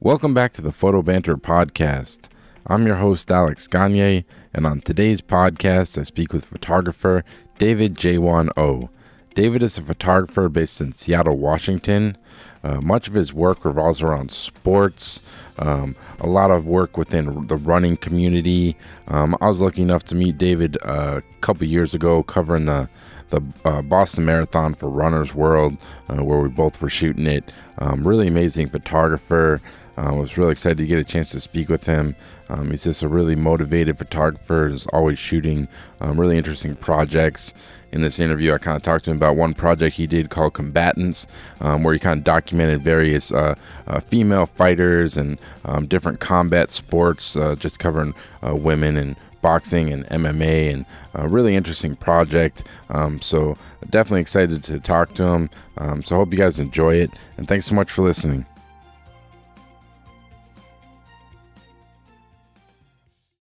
Welcome back to the Photo Banter Podcast. I'm your host, Alex Gagne, and on today's podcast, I speak with photographer David J1 O. David is a photographer based in Seattle, Washington. Uh, much of his work revolves around sports, um, a lot of work within the running community. Um, I was lucky enough to meet David uh, a couple years ago covering the the uh, Boston Marathon for Runner's World, uh, where we both were shooting it. Um, really amazing photographer. I uh, was really excited to get a chance to speak with him. Um, he's just a really motivated photographer, is always shooting um, really interesting projects. In this interview, I kind of talked to him about one project he did called Combatants, um, where he kind of documented various uh, uh, female fighters and um, different combat sports, uh, just covering uh, women and boxing and MMA, and a really interesting project. Um, so, definitely excited to talk to him. Um, so, hope you guys enjoy it, and thanks so much for listening.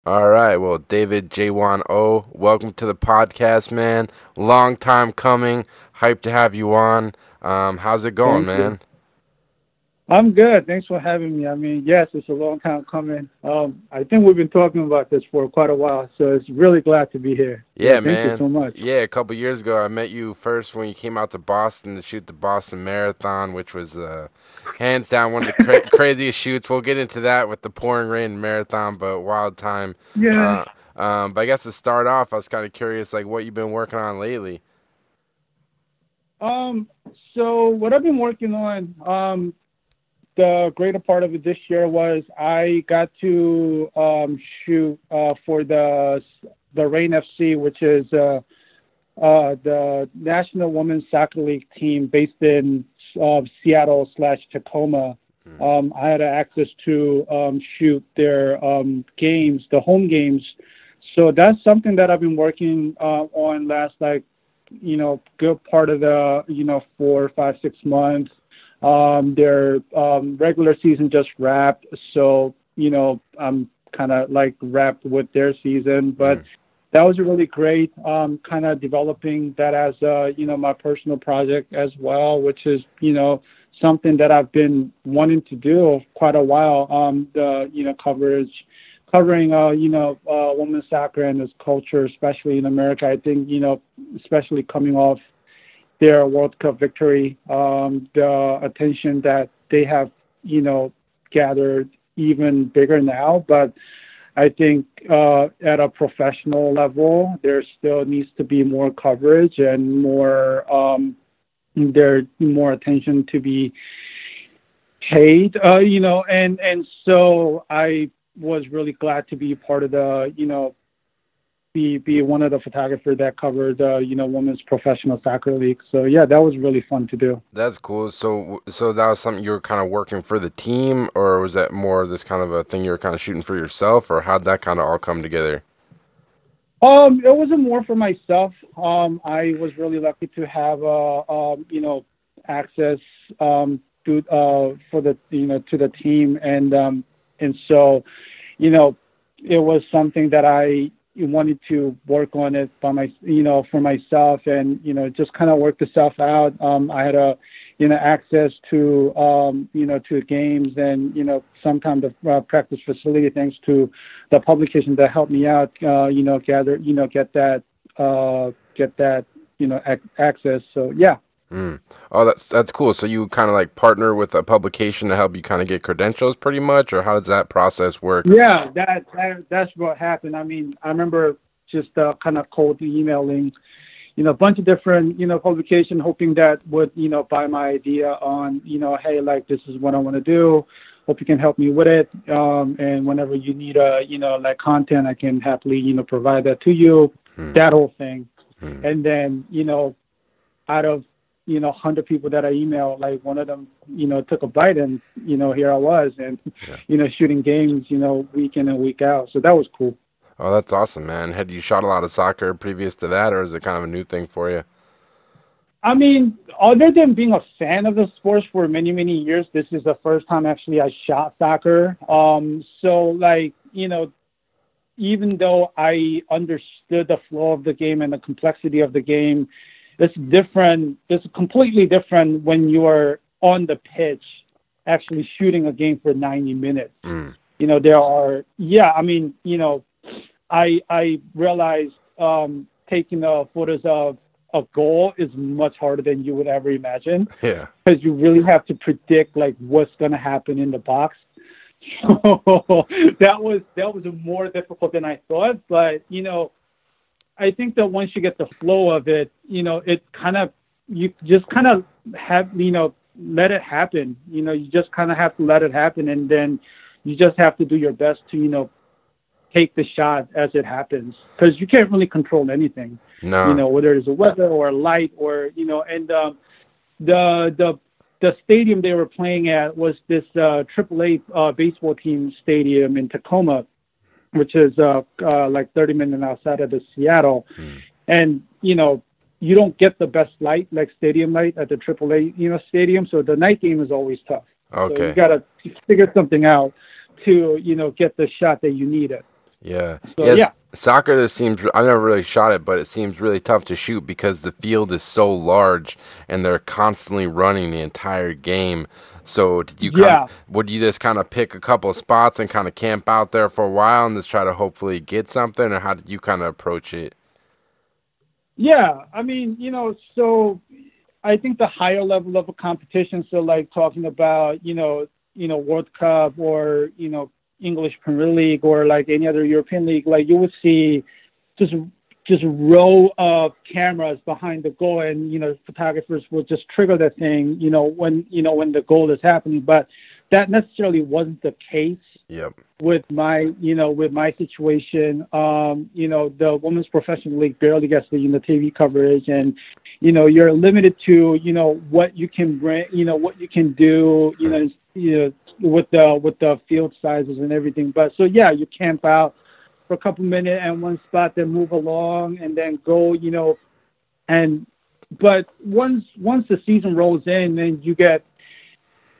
All right. Well, David J1 O, welcome to the podcast, man. Long time coming. Hyped to have you on. Um, how's it going, Thank man? You. I'm good. Thanks for having me. I mean, yes, it's a long time coming. Um, I think we've been talking about this for quite a while, so it's really glad to be here. Yeah, Thank man. Thank you so much. Yeah, a couple years ago, I met you first when you came out to Boston to shoot the Boston Marathon, which was uh, hands down one of the cra- craziest shoots. We'll get into that with the pouring rain marathon, but wild time. Yeah. Uh, um, but I guess to start off, I was kind of curious, like what you've been working on lately. Um. So what I've been working on, um, the greater part of it this year was I got to um, shoot uh, for the the Reign FC, which is uh, uh, the National Women's Soccer League team based in uh, Seattle slash Tacoma. Hmm. Um, I had access to um, shoot their um, games, the home games. So that's something that I've been working uh, on last like you know good part of the you know four, five, six months. Um, their um, regular season just wrapped, so you know I'm kind of like wrapped with their season, but. Mm. That was really great. Um, kind of developing that as uh, you know my personal project as well, which is you know something that I've been wanting to do quite a while. Um, the you know coverage, covering uh, you know uh, women's soccer and its culture, especially in America. I think you know, especially coming off their World Cup victory, um, the attention that they have, you know, gathered even bigger now. But I think uh, at a professional level, there still needs to be more coverage and more um, there more attention to be paid. Uh, you know, and and so I was really glad to be part of the you know be be one of the photographers that covered uh, you know women's professional soccer league. So yeah, that was really fun to do. That's cool. So so that was something you were kind of working for the team, or was that more this kind of a thing you were kind of shooting for yourself, or how'd that kind of all come together? Um, it wasn't more for myself. Um, I was really lucky to have uh, um, you know access um to uh for the you know to the team and um and so you know it was something that I wanted to work on it by my, you know, for myself and, you know, just kind of work the stuff out. Um, I had a, you know, access to, um, you know, to games and, you know, sometimes the uh, practice facility, thanks to the publication that helped me out, uh, you know, gather, you know, get that, uh, get that, you know, ac- access. So, yeah. Mm. Oh, that's that's cool. So you kind of like partner with a publication to help you kind of get credentials, pretty much, or how does that process work? Yeah, that, that that's what happened. I mean, I remember just uh, kind of cold emailing, you know, a bunch of different, you know, publication, hoping that would, you know, buy my idea on, you know, hey, like this is what I want to do. Hope you can help me with it. Um, and whenever you need a, you know, like content, I can happily, you know, provide that to you. Hmm. That whole thing. Hmm. And then, you know, out of you know, hundred people that I emailed, like one of them, you know, took a bite, and you know, here I was, and yeah. you know, shooting games, you know, week in and week out. So that was cool. Oh, that's awesome, man. Had you shot a lot of soccer previous to that, or is it kind of a new thing for you? I mean, other than being a fan of the sports for many, many years, this is the first time actually I shot soccer. Um, so like, you know, even though I understood the flow of the game and the complexity of the game, it's different. It's completely different when you are on the pitch actually shooting a game for 90 minutes. Mm. You know, there are yeah, I mean, you know, I I realized um, taking the photos of a goal is much harder than you would ever imagine Yeah. because you really have to predict like what's going to happen in the box. So that was that was more difficult than I thought, but you know, I think that once you get the flow of it, you know, it kind of you just kind of have you know let it happen. You know, you just kind of have to let it happen, and then you just have to do your best to you know take the shot as it happens because you can't really control anything No. you know, whether it's the weather or light or you know, and um, the the the stadium they were playing at was this uh, AAA uh, baseball team stadium in Tacoma, which is uh, uh, like 30 minutes outside of the Seattle, and you know. You don't get the best light like stadium light at the AAA, you know, stadium. So the night game is always tough. So okay. you gotta figure something out to, you know, get the shot that you needed. Yeah. So, yes. yeah. Soccer this seems I've never really shot it, but it seems really tough to shoot because the field is so large and they're constantly running the entire game. So did you kind Yeah. of would you just kind of pick a couple spots and kind of camp out there for a while and just try to hopefully get something or how did you kind of approach it? Yeah, I mean, you know, so I think the higher level of a competition, so like talking about, you know, you know, World Cup or, you know, English Premier League or like any other European league, like you would see just just row of cameras behind the goal and, you know, photographers will just trigger the thing, you know, when you know when the goal is happening. But that necessarily wasn't the case Yep. with my you know with my situation um you know the women's professional league barely gets the you know tv coverage and you know you're limited to you know what you can bring you know what you can do you know you know with the with the field sizes and everything but so yeah you camp out for a couple minutes and one spot then move along and then go you know and but once once the season rolls in and you get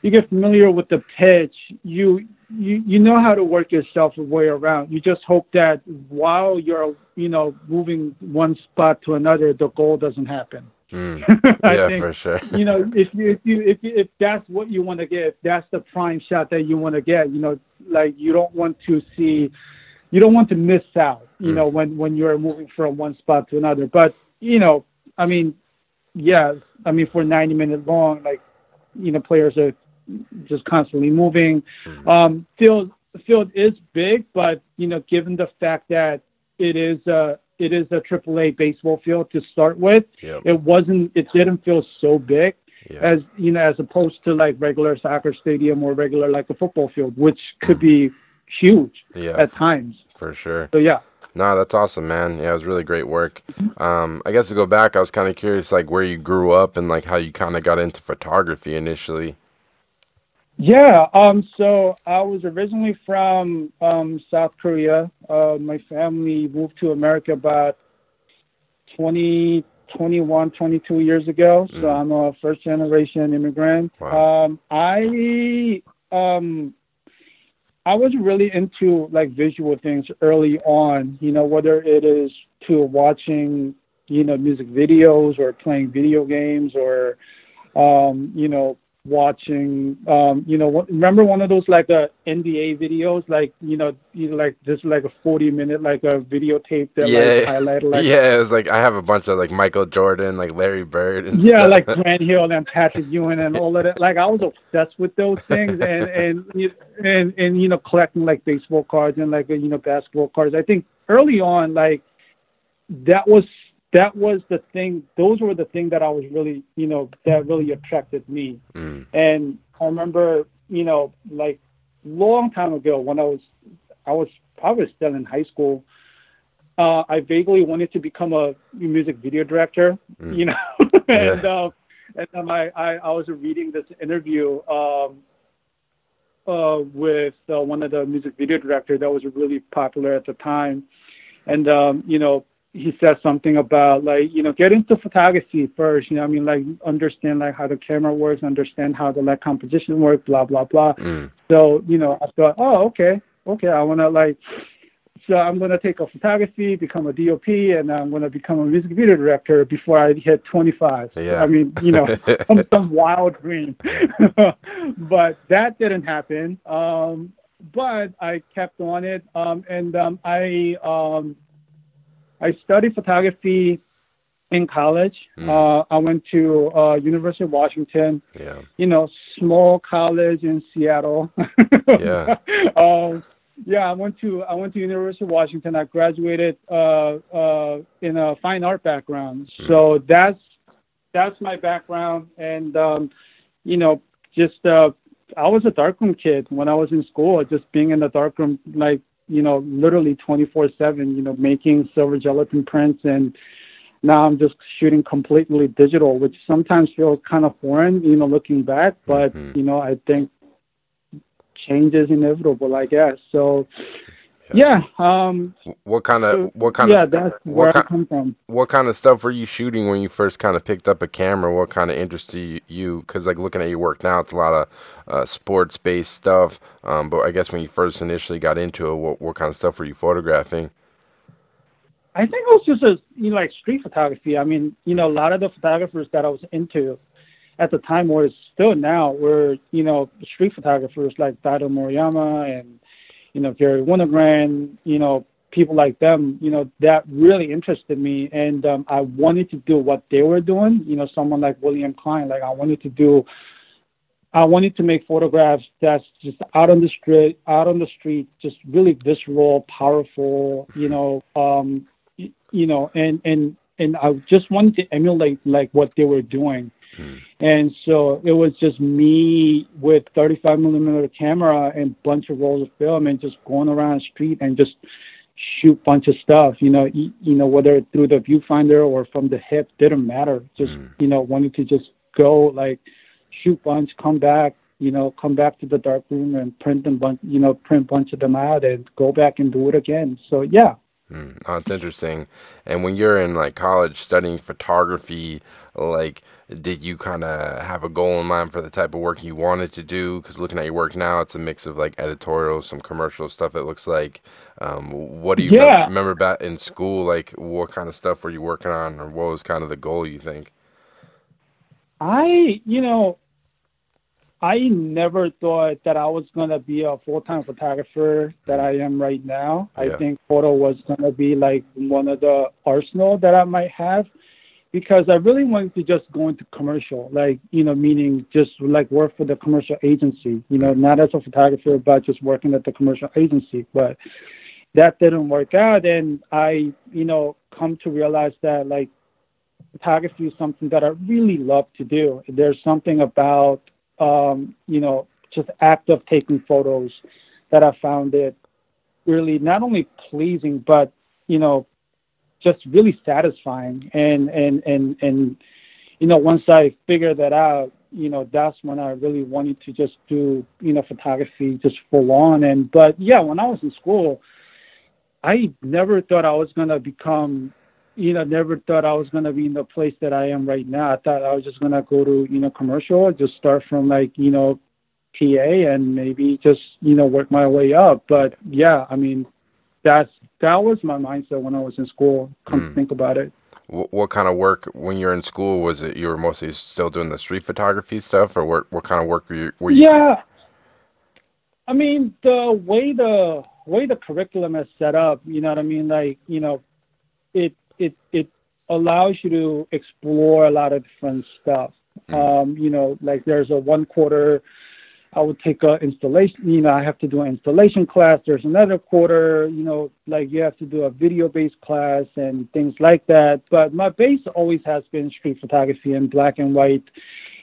you get familiar with the pitch, you you you know how to work yourself a way around. You just hope that while you're you know moving one spot to another, the goal doesn't happen. Mm. Yeah, think, for sure. you know if you if you if you, if that's what you want to get, if that's the prime shot that you want to get, you know, like you don't want to see, you don't want to miss out. You Mm. know when when you're moving from one spot to another. But you know, I mean, yeah, I mean for 90 minutes long, like you know, players are just constantly moving. Um, field field is big, but you know, given the fact that it is a it is a AAA baseball field to start with, Yep. it wasn't it didn't feel so big Yeah. as you know as opposed to like regular soccer stadium or regular like a football field, which could be huge Yeah. at times. For sure. So yeah. No, that's awesome, man. Yeah, it was really great work. Um, I guess to go back, I was kind of curious, like where you grew up and like how you kind of got into photography initially. Yeah, um, so I was originally from um, South Korea. Uh, my family moved to America about 20, 21, 22 years ago. So Mm. I'm a first generation immigrant. Wow. Um, I um, I was really into like visual things early on. You know, whether it is to watching you know music videos or playing video games or um, you know watching um you know what, remember one of those like uh nba videos like you know you like this like a 40 minute like a videotape that Yeah. like highlighted like yeah, it was like I have a bunch of like Michael Jordan, like Larry Bird, and yeah stuff. like grant hill and patrick ewing and all of that like i was obsessed with those things and and you- and and you know collecting like baseball cards and like you know basketball cards i think early on like that was that was the thing those were the thing that i was really you know that really attracted me Mm, And I remember, you know, like long time ago when I was, I was probably still in high school. Uh, I vaguely wanted to become a music video director, Mm. you know, and Yes. uh, and um, I, I I was reading this interview um, uh, with uh, one of the music video directors that was really popular at the time, and um, you know he said something about like you know get into photography first you know i mean like understand like how the camera works understand how the like composition works blah blah blah mm, so you know i thought oh okay okay i want to like so I'm going to take a photography, become a DOP, and I'm going to become a music video director before I hit 25. Yeah. I mean, you know, some, some wild dream. but that didn't happen. Um, but I kept on it, um, and um, I um, I studied photography in college. Mm. Uh, I went to uh, University of Washington. Yeah. You know, small college in Seattle. Yeah. um, yeah, I went to I went to University of Washington. I graduated uh, uh, in a fine art background. Mm. So that's that's my background, and um, you know, just uh, I was a darkroom kid when I was in school. Just being in the darkroom, like you know, literally twenty four seven. You know, making silver gelatin prints, and now I'm just shooting completely digital, which sometimes feels kind of foreign. You know, looking back, but Mhm. you know, I think change is inevitable, I guess. So, yeah, um, What kind of so, what kind yeah, of that's what where I kind from. what kind of stuff were you shooting when you first kind of picked up a camera? What kind of interested you? Because like looking at your work now, it's a lot of uh, sports based stuff. Um, but I guess when you first initially got into it, what what kind of stuff were you photographing? I think it was just a you know like street photography. I mean, you know, a lot of the photographers that I was into at the time, or still now, were you know street photographers like Daido Moriyama and you know Garry Winogrand. You know, people like them. You know, that really interested me, and um, I wanted to do what they were doing. You know, someone like William Klein. Like I wanted to do. I wanted to make photographs that's just out on the street, out on the street, just really visceral, powerful. You know, um, you know, and and and I just wanted to emulate like what they were doing. Mm. And so it was just me with 35 millimeter camera and bunch of rolls of film and just going around the street and just shoot bunch of stuff. You know, you, you know whether through the viewfinder or from the hip didn't matter. Just Mm. you know wanted to just go like shoot bunch, come back. You know, come back to the dark room and print them bunch. You know, print bunch of them out and go back and do it again. So yeah. Mm. Oh, it's interesting. And when you're in like college studying photography, like, did you kind of have a goal in mind for the type of work you wanted to do? Because looking at your work now, it's a mix of like editorial, some commercial stuff. It looks like. Um, what do you Yeah. remember back in school? Like, what kind of stuff were you working on, or what was kind of the goal you think? I, you know, I never thought that I was going to be a full time photographer that I am right now. I think photo was going to be like one of the arsenal that I might have because I really wanted to just go into commercial, like, you know, meaning just like work for the commercial agency, you know, not as a photographer, but just working at the commercial agency. But that didn't work out. And I, you know, come to realize that like photography is something that I really love to do. There's something about, um, you know, just act of taking photos that I found it really not only pleasing, but, you know, just really satisfying. And, and, and, and, you know, once I figured that out, you know, that's when I really wanted to just do, you know, photography just full on. And, but yeah, when I was in school, I never thought I was going to become you know, never thought I was gonna be in the place that I am right now. I thought I was just gonna go to, you know, commercial, just start from like, you know, PA and maybe just, you know, work my way up. But yeah, I mean, that's that was my mindset when I was in school. Come Mm. think about it. What, what kind of work when you're in school was it? You were mostly still doing the street photography stuff, or what? What kind of work were you? Were you Yeah. I mean, the way the way the curriculum is set up, you know what I mean? Like, you know, it it it allows you to explore a lot of different stuff. Um, you know, like there's a one quarter I would take a installation, you know, I have to do an installation class. There's another quarter, you know, like you have to do a video based class and things like that. But my base always has been street photography and black and white,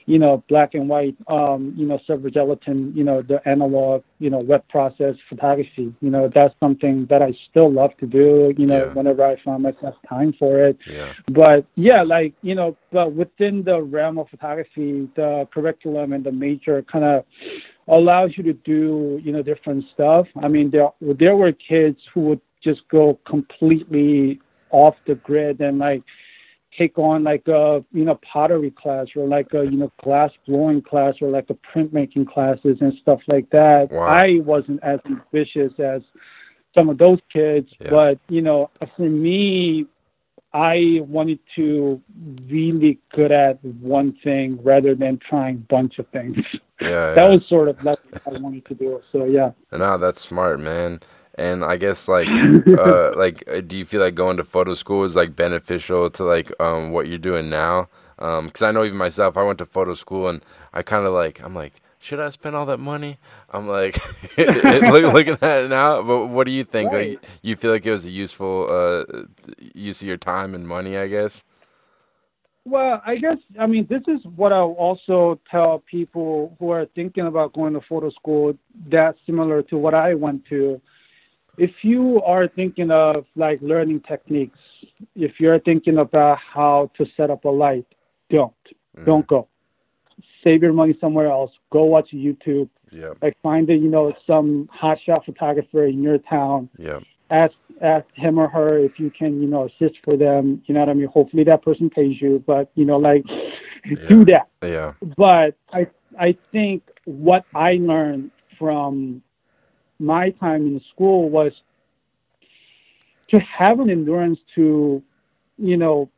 you know, black and white, um, you know, silver gelatin, you know, the analog, you know, wet process photography. You know, that's something that I still love to do, you know, Yeah. whenever I find myself time for it Yeah. but yeah, like you know, but within the realm of photography, the curriculum and the major kind of allows you to do you know different stuff. I mean, there there were kids who would just go completely off the grid and like take on like a you know pottery class or like a you know glass blowing class or like a printmaking classes and stuff like that. Wow. I wasn't as ambitious as some of those kids. Yeah. But you know, for me, I wanted to really good at one thing rather than trying a bunch of things. Yeah, that yeah. was sort of what I wanted to do. So yeah. No, that's smart, man. And I guess like, uh, like, uh, do you feel like going to photo school is like beneficial to like um what you're doing now? Um, because I know even myself, I went to photo school and I kind of like, I'm like, should I spend all that money? I'm like, look, looking at it now. But what do you think? Right. Like, you feel like it was a useful uh use of your time and money? I guess. Well, I guess I mean this is what I'll also tell people who are thinking about going to photo school. That's similar to what I went to. If you are thinking of like learning techniques, if you're thinking about how to set up a light, don't mm. don't go. Save your money somewhere else. Go watch YouTube. Yeah. Like find a you know some hotshot photographer in your town Yeah. ask ask him or her if you can you know assist for them you know what i mean hopefully that person pays you but you know like do that Yeah. but i i think what i learned from my time in school was to have an endurance to you know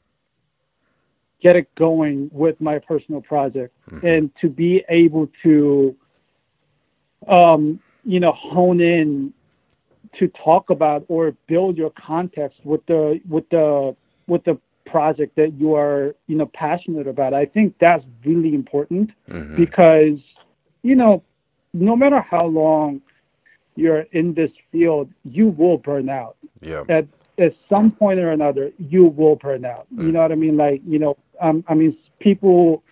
get it going with my personal project and to be able to um you know hone in to talk about or build your context with the with the with the project that you are you know passionate about. I think that's really important hmm because you know no matter how long you're in this field you will burn out Yeah. at at some point or another you will burn out you know what i mean like you know um, i mean people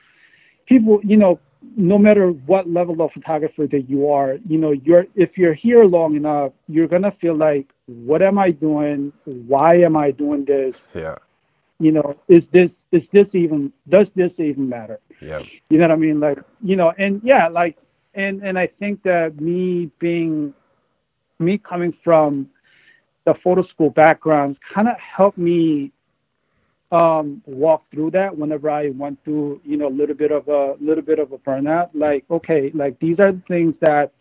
people you know no matter what level of photographer that you are you know you're if you're here long enough you're gonna feel like what am i doing why am i doing this Yeah. you know is this is this even does this even matter Yeah. you know what I mean? Like, you know, and yeah, like, and and I think that me being, me coming from the photo school background, kind of helped me um, walk through that whenever I went through, you know, a little bit of a little bit of a burnout. Like, okay, like these are the things that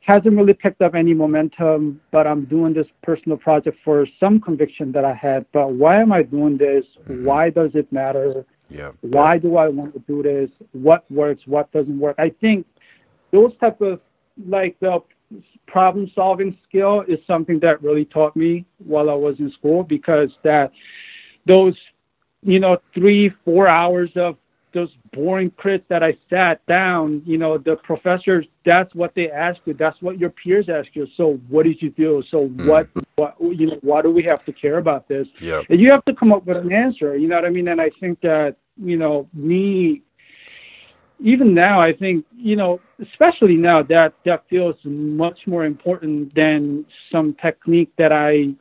hasn't really picked up any momentum, but I'm doing this personal project for some conviction that I had. But why am I doing this? Why does it matter? Yeah. why do I want to do this? What works? What doesn't work? I think those type of like the problem solving skill is something that really taught me while I was in school because that those you know three four hours of those boring crits that I sat down, you know, the professors, that's what they ask you. That's what your peers ask you. So what did you do? So hmm. what, what, you know, why do we have to care about this? Yeah. And you have to come up with an answer. You know what I mean? And I think that you know me, even now, I think you know, especially now that that feels much more important than some technique that I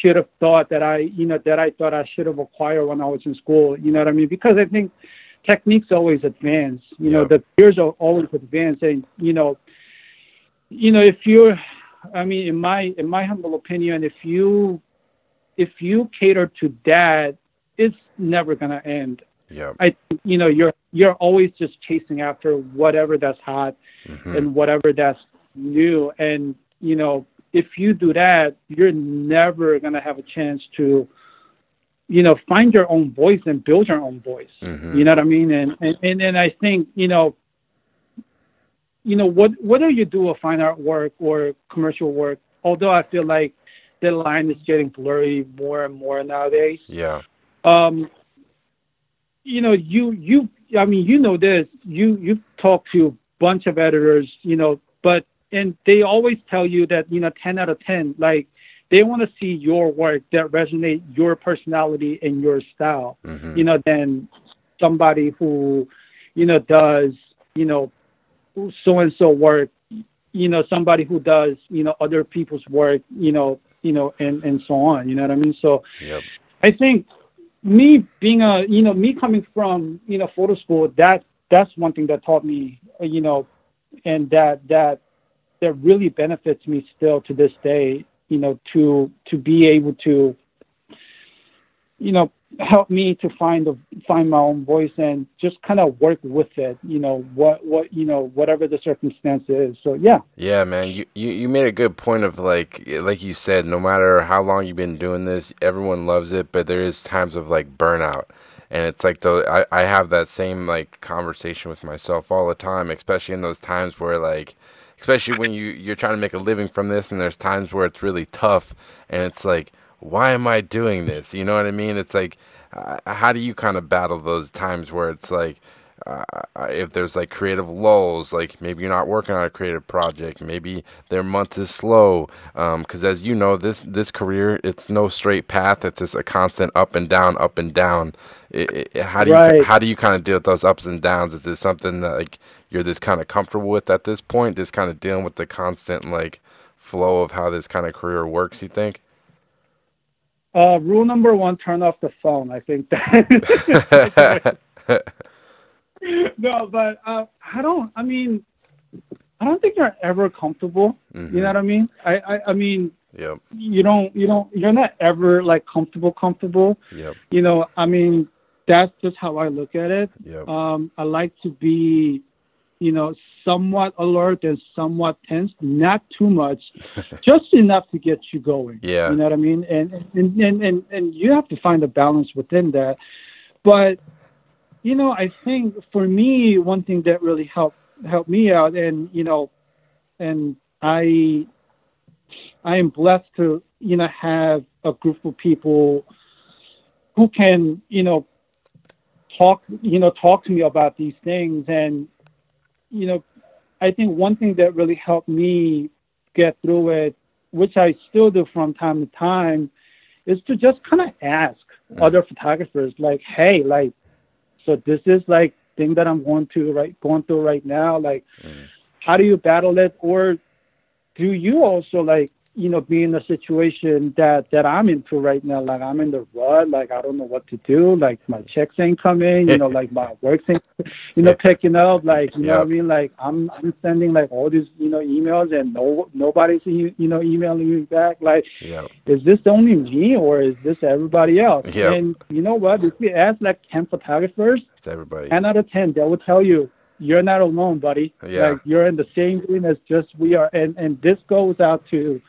should have thought that I you know that I thought I should have acquired when I was in school. You know what I mean? Because I think techniques always advance. You know, the peers are always advancing. You know, you know if you're, I mean, in my in my humble opinion, if you if you cater to that, it's never gonna end. Yeah. I you know you're you're always just chasing after whatever that's hot Mhm. and whatever that's new and you know if you do that you're never going to have a chance to you know find your own voice and build your own voice Mhm. you know what i mean and and and, and i think you know you know what whether you do a fine art work or commercial work although i feel like the line is getting blurry more and more nowadays Yeah. um, you know, you you I mean, you know this. You you've talked to a bunch of editors, you know, but and they always tell you that you know, ten out of ten, like they want to see your work that resonate your personality and your style, Mhm. you know, than somebody who, you know, does you know, so and so work, you know, somebody who does you know other people's work, you know, you know, and and so on. You know what I mean? So. Yep. I think me being a you know me coming from you know photo school that that's one thing that taught me you know and that that that really benefits me still to this day you know to to be able to you know helped me to find the find my own voice and just kind of work with it you know what what you know whatever the circumstance is. So yeah. Yeah man you, you you made a good point of like like you said no matter how long you've been doing this everyone loves it but there is times of like burnout. And it's like the I, I have that same like conversation with myself all the time especially in those times where like especially when you you're trying to make a living from this and there's times where it's really tough and it's like why am I doing this? You know what I mean? It's like, uh, how do you kind of battle those times where it's like, uh, if there's like creative lulls, like maybe you're not working on a creative project, maybe their month is slow. Because um, as you know, this this career, it's no straight path. It's just a constant up and down, up and down. It, it, how do right. you how do you kind of deal with those ups and downs? Is this something that like you're this kind of comfortable with at this point? Just kind of dealing with the constant like flow of how this kind of career works. You think? Uh, rule number one: turn off the phone. I think that. no, but uh, I don't. I mean, I don't think you're ever comfortable. Mm-hmm. You know what I mean? I, I, I mean, yep. You don't. You don't. You're not ever like comfortable. Comfortable. Yep. You know. I mean, that's just how I look at it. Yep. Um, I like to be you know, somewhat alert and somewhat tense, not too much, just enough to get you going. Yeah. You know what I mean? And and, and, and and you have to find a balance within that. But, you know, I think for me, one thing that really helped helped me out and, you know, and I I am blessed to, you know, have a group of people who can, you know, talk you know talk to me about these things and you know, I think one thing that really helped me get through it, which I still do from time to time, is to just kind of ask mm. other photographers, like, hey, like, so this is like thing that I'm going to right going through right now. Like, mm. how do you battle it, or do you also like you know, be in the situation that that I'm into right now. Like I'm in the rut. Like I don't know what to do. Like my checks ain't coming. You know, like my work ain't, you know, picking up. Like you yep. know what I mean. Like I'm I'm sending like all these you know emails and no nobody's you know emailing me back. Like, yep. is this only me or is this everybody else? Yep. And you know what? If you ask like ten photographers, it's everybody. Ten out of ten, they will tell you you're not alone, buddy. Yeah. Like you're in the same room as just we are. And and this goes out to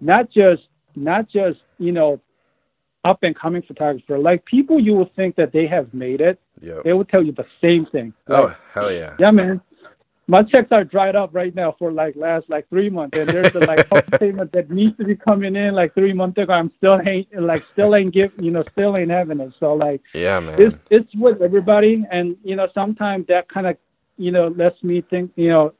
not just not just you know up and coming photographer like people you would think that they have made it yep. they would tell you the same thing. Oh hell yeah. yeah man. My checks are dried up right now for like last like three months and there's a like payment that needs to be coming in like three months ago. I'm still ain't like still ain't give you know still ain't having it. So like yeah man. it's it's with everybody and you know sometimes that kind of you know lets me think you know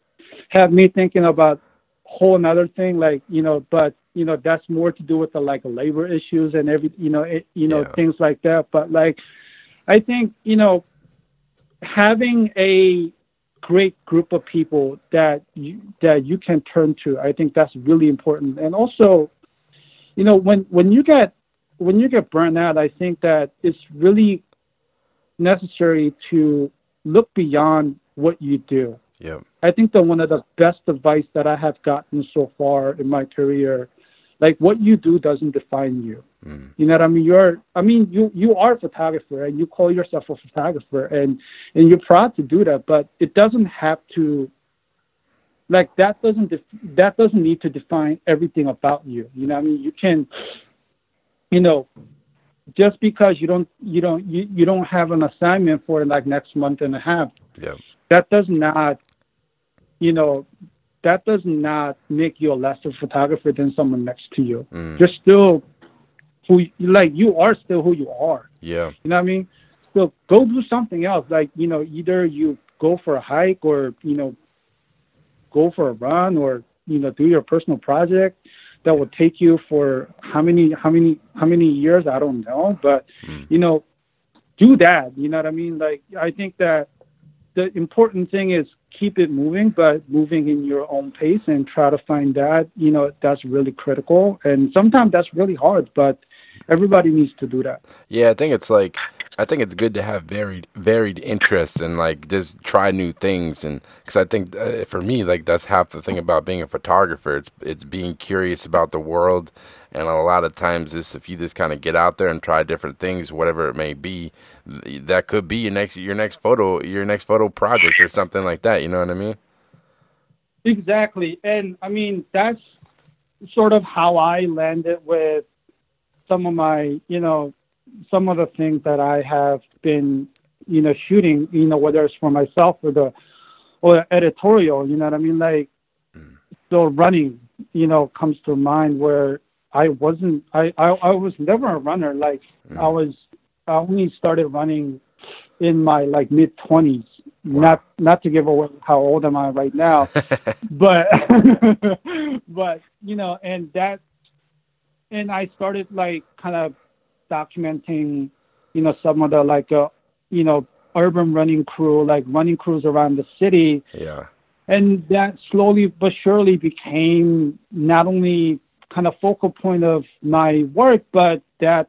have me thinking about whole another thing like you know but you know that's more to do with the like labor issues and every you know it, you know yeah. things like that. But like i think you know having a great group of people that you that you can turn to i think that's really important. And also you know when when you get when you get burned out i think that it's really necessary to look beyond what you do. Yeah i think that one of the best advice that i have gotten so far in my career like what you do doesn't define you. Mm. You know what I mean? You're, I mean, you you are a photographer and you call yourself a photographer and and you're proud to do that, but it doesn't have to. Like that doesn't def- that doesn't need to define everything about you. You know what I mean? You can, you know, just because you don't you don't you, you don't have an assignment for like next month and a half. Yeah. That does not, you know, that does not make you a lesser photographer than someone next to you. Mm. You're still who like you are still who you are. Yeah. You know what I mean? So go do something else. Like, you know, either you go for a hike or, you know, go for a run or, you know, do your personal project that will take you for how many how many how many years, I don't know. But mm. you know, do that. You know what I mean? Like I think that the important thing is keep it moving, but moving in your own pace and try to find that, you know, that's really critical. And sometimes that's really hard, but everybody needs to do that. Yeah, I think it's like I think it's good to have varied varied interests and like just try new things and because I think uh, for me like that's half the thing about being a photographer. It's it's being curious about the world. And a lot of times this if you just kind of get out there and try different things whatever it may be that could be your next your next photo your next photo project or something like that you know what I mean? Exactly. And I mean that's sort of how I landed with some of my you know some of the things that I have been, you know, shooting, you know, whether it's for myself or the or editorial, you know what I mean? Like mm. still running, you know, comes to mind where I wasn't I, I, I was never a runner. Like mm. I was I only started running in my like mid twenties. Wow. Not not to give away how old am I right now. but but you know, and that and I started like kind of documenting, you know, some of the like, uh, you know, urban running crew, like running crews around the city. Yeah. And that slowly but surely became not only kind of focal point of my work, but that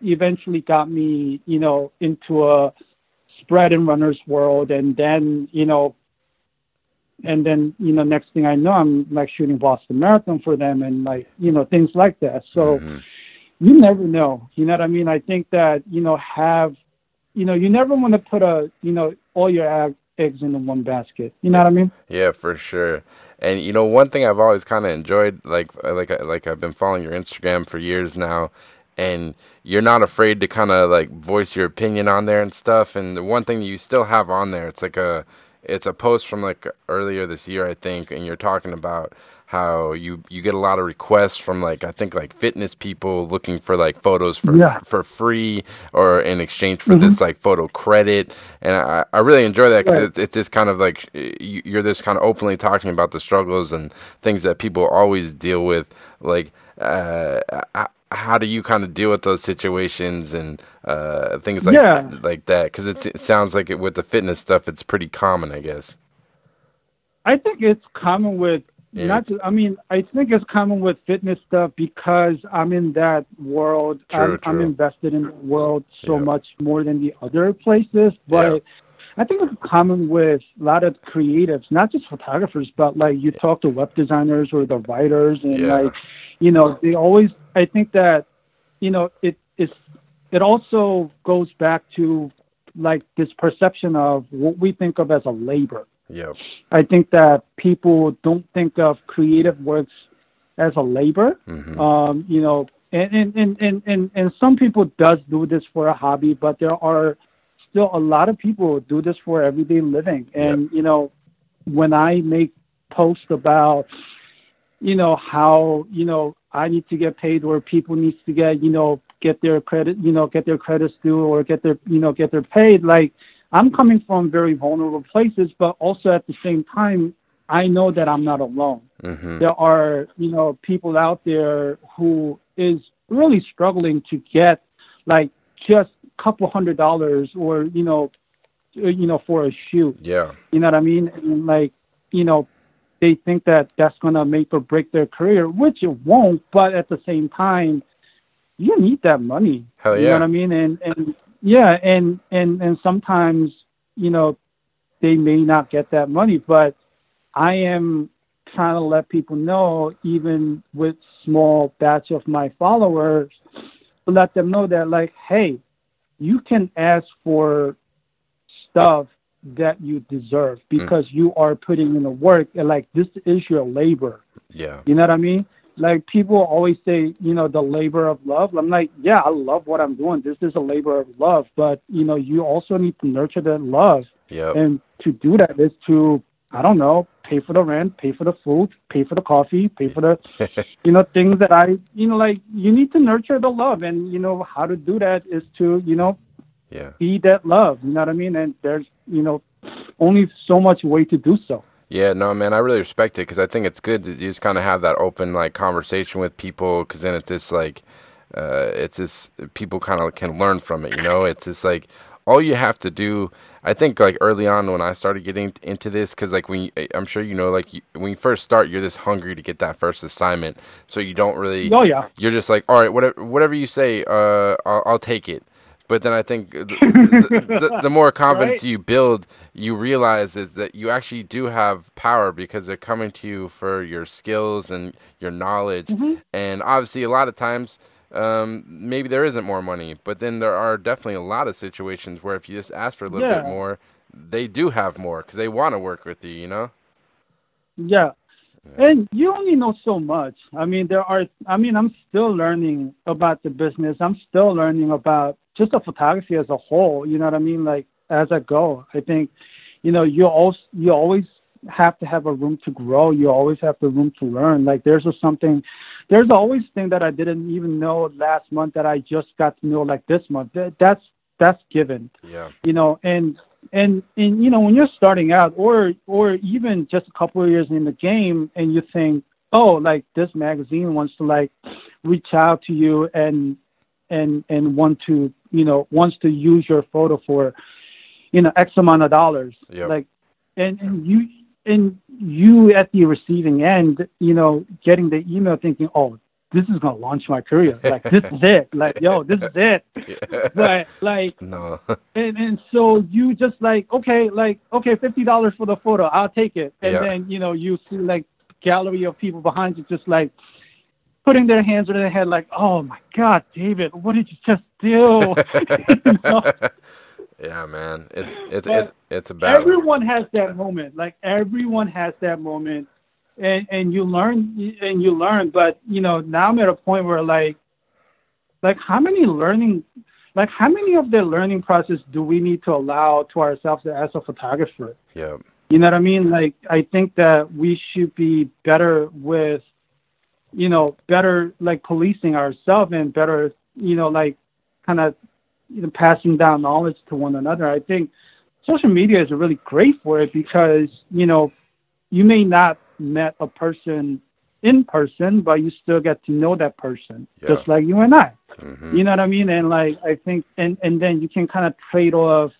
eventually got me, you know, into a spread in runner's world. And then, you know, and then, you know, next thing I know, I'm like shooting Boston Marathon for them and like, you know, things like that. So, mm-hmm you never know. You know what I mean? I think that, you know, have, you know, you never want to put a, you know, all your eggs in one basket. You know what I mean? Yeah, for sure. And you know, one thing I've always kind of enjoyed, like, uh, like, uh, like I've been following your Instagram for years now, and you're not afraid to kind of like voice your opinion on there and stuff. And the one thing you still have on there, it's like a, it's a post from like earlier this year, I think, and you're talking about how you you get a lot of requests from like I think like fitness people looking for like photos for yeah. for free or in exchange for mm-hmm. this like photo credit, and I, I really enjoy that because right. it's, it's just kind of like you're just kind of openly talking about the struggles and things that people always deal with, like. Uh, how do you kind of deal with those situations and uh, things like yeah. like that? Because it sounds like it with the fitness stuff, it's pretty common, I guess. I think it's common with yeah. Not, just, I mean, I think it's common with fitness stuff because I'm in that world. True, I'm, true. I'm invested in the world so yeah. much more than the other places. But yeah. I think it's common with a lot of creatives, not just photographers, but like you talk to web designers or the writers, and like, you know, they always. I think that, you know, it is. It also goes back to like this perception of what we think of as a labor. Yeah. I think that people don't think of creative works as a labor. Mm-hmm. Um, you know, and, and, and, and, and, and some people does do this for a hobby, but there are still a lot of people do this for everyday living. And, yep. you know, when I make posts about, you know, how, you know, I need to get paid or people needs to get, you know, get their credit, you know, get their credits due or get their, you know, get their paid, like, I'm coming from very vulnerable places, but also at the same time, I know that I'm not alone. Mm-hmm. There are, you know, people out there who is really struggling to get like just a couple hundred dollars or, you know, uh, you know, for a shoot. Yeah. You know what I mean? And like, you know, they think that that's going to make or break their career, which it won't, but at the same time, you need that money. Hell yeah. You know what I mean? And, and yeah, and and and sometimes you know they may not get that money, but I am trying to let people know, even with small batch of my followers, to let them know that like, hey, you can ask for stuff that you deserve because mm. you are putting in the work and like this is your labor. Yeah. You know what I mean? Like people always say, you know, the labor of love. I'm like, yeah, I love what I'm doing. This is a labor of love, but you know, you also need to nurture that love. Yeah. And to do that is to, I don't know, pay for the rent, pay for the food, pay for the coffee, pay for the, you know, things that I, you know, like you need to nurture the love, and you know how to do that is to, you know, yeah, be that love. You know what I mean? And there's, you know, only so much way to do so. Yeah, no, man, I really respect it because I think it's good to just kind of have that open like conversation with people because then it's just like, uh, it's just people kind of can learn from it. You know, it's just like all you have to do. I think like early on when I started getting into this, because like when you, I'm sure you know, like you, when you first start, you're just hungry to get that first assignment, so you don't really. Oh yeah. You're just like, all right, whatever, whatever you say, uh, I'll, I'll take it But then I think the, the, the, more confidence Right. you build, you realize is that you actually do have power because they're coming to you for your skills and your knowledge. Mm-hmm. And obviously, a lot of times, um, maybe there isn't more money, but then there are definitely a lot of situations where if you just ask for a little bit more, they do have more because they want to work with you. You know? Yeah. And you only know so much. I mean, there are, I mean, I'm still learning about the business. I'm still learning about just the photography as a whole. You know what I mean? Like, as I go, I think, you know, you also, you always have to have a room to grow. You always have the room to learn. Like, there's a something, there's always thing that I didn't even know last month that I just got to know like this month. That, that's, that's given Yeah. you know and and and you know when you're starting out or or even just a couple of years in the game and you think oh like this magazine wants to like reach out to you and and and want to you know wants to use your photo for you know x amount of dollars. Yep. like and and you and you at the receiving end you know getting the email thinking oh this is gonna launch my career. Like this is it. Like yo this is it. But like No. and and so you just like okay like okay fifty dollars for the photo. I'll take it. And Yeah. then you know you see like gallery of people behind you just like putting their hands on their head like oh my god david what did you just do You know? yeah, man. It's it's But it's it's a battle. everyone has that moment like everyone has that moment and and you learn and you learn but you know now i'm at a point where like like how many learning like how many of the learning process do we need to allow to ourselves as a photographer yeah. you know what i mean like i think that we should be better with you know better like policing ourselves and better you know like kind of you know passing down knowledge to one another i think social media is really great for it because you know you may not met a person in person but you still get to know that person Yeah. just like you and i hmm you know what I mean? And like I think and and then you can kind of trade off,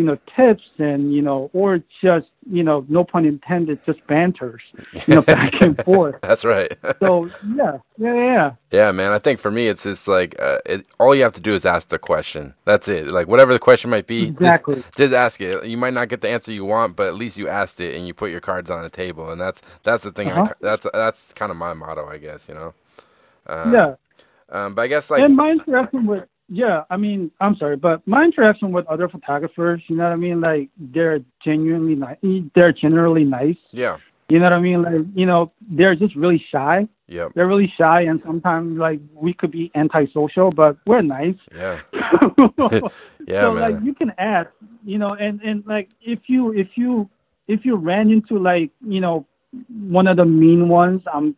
you know, tips and you know, or just you know, no pun intended, just banters, you know, back and forth. That's right. So yeah, yeah, yeah, Yeah, man. I think for me, it's just like uh, it, all you have to do is ask the question. That's it. Like whatever the question might be, just- Exactly. Just, ask it. You might not get the answer you want, but at least you asked it and you put your cards on the table. And that's that's the thing. Uh-huh. that's that's kind of my motto, I guess. You know. Uh, yeah. Um, but I guess like and my interaction with yeah, I mean, I'm sorry, but my interaction with other photographers, you know what I mean? Like they're genuinely nice. They're generally nice. yeah, You know what I mean? Like you know, they're just really shy. Yeah. They're really shy, and sometimes like we could be antisocial, but we're nice. yeah, yeah, so man. like you can ask, you know, and and like if you if you if you ran into like you know one of the mean ones, um,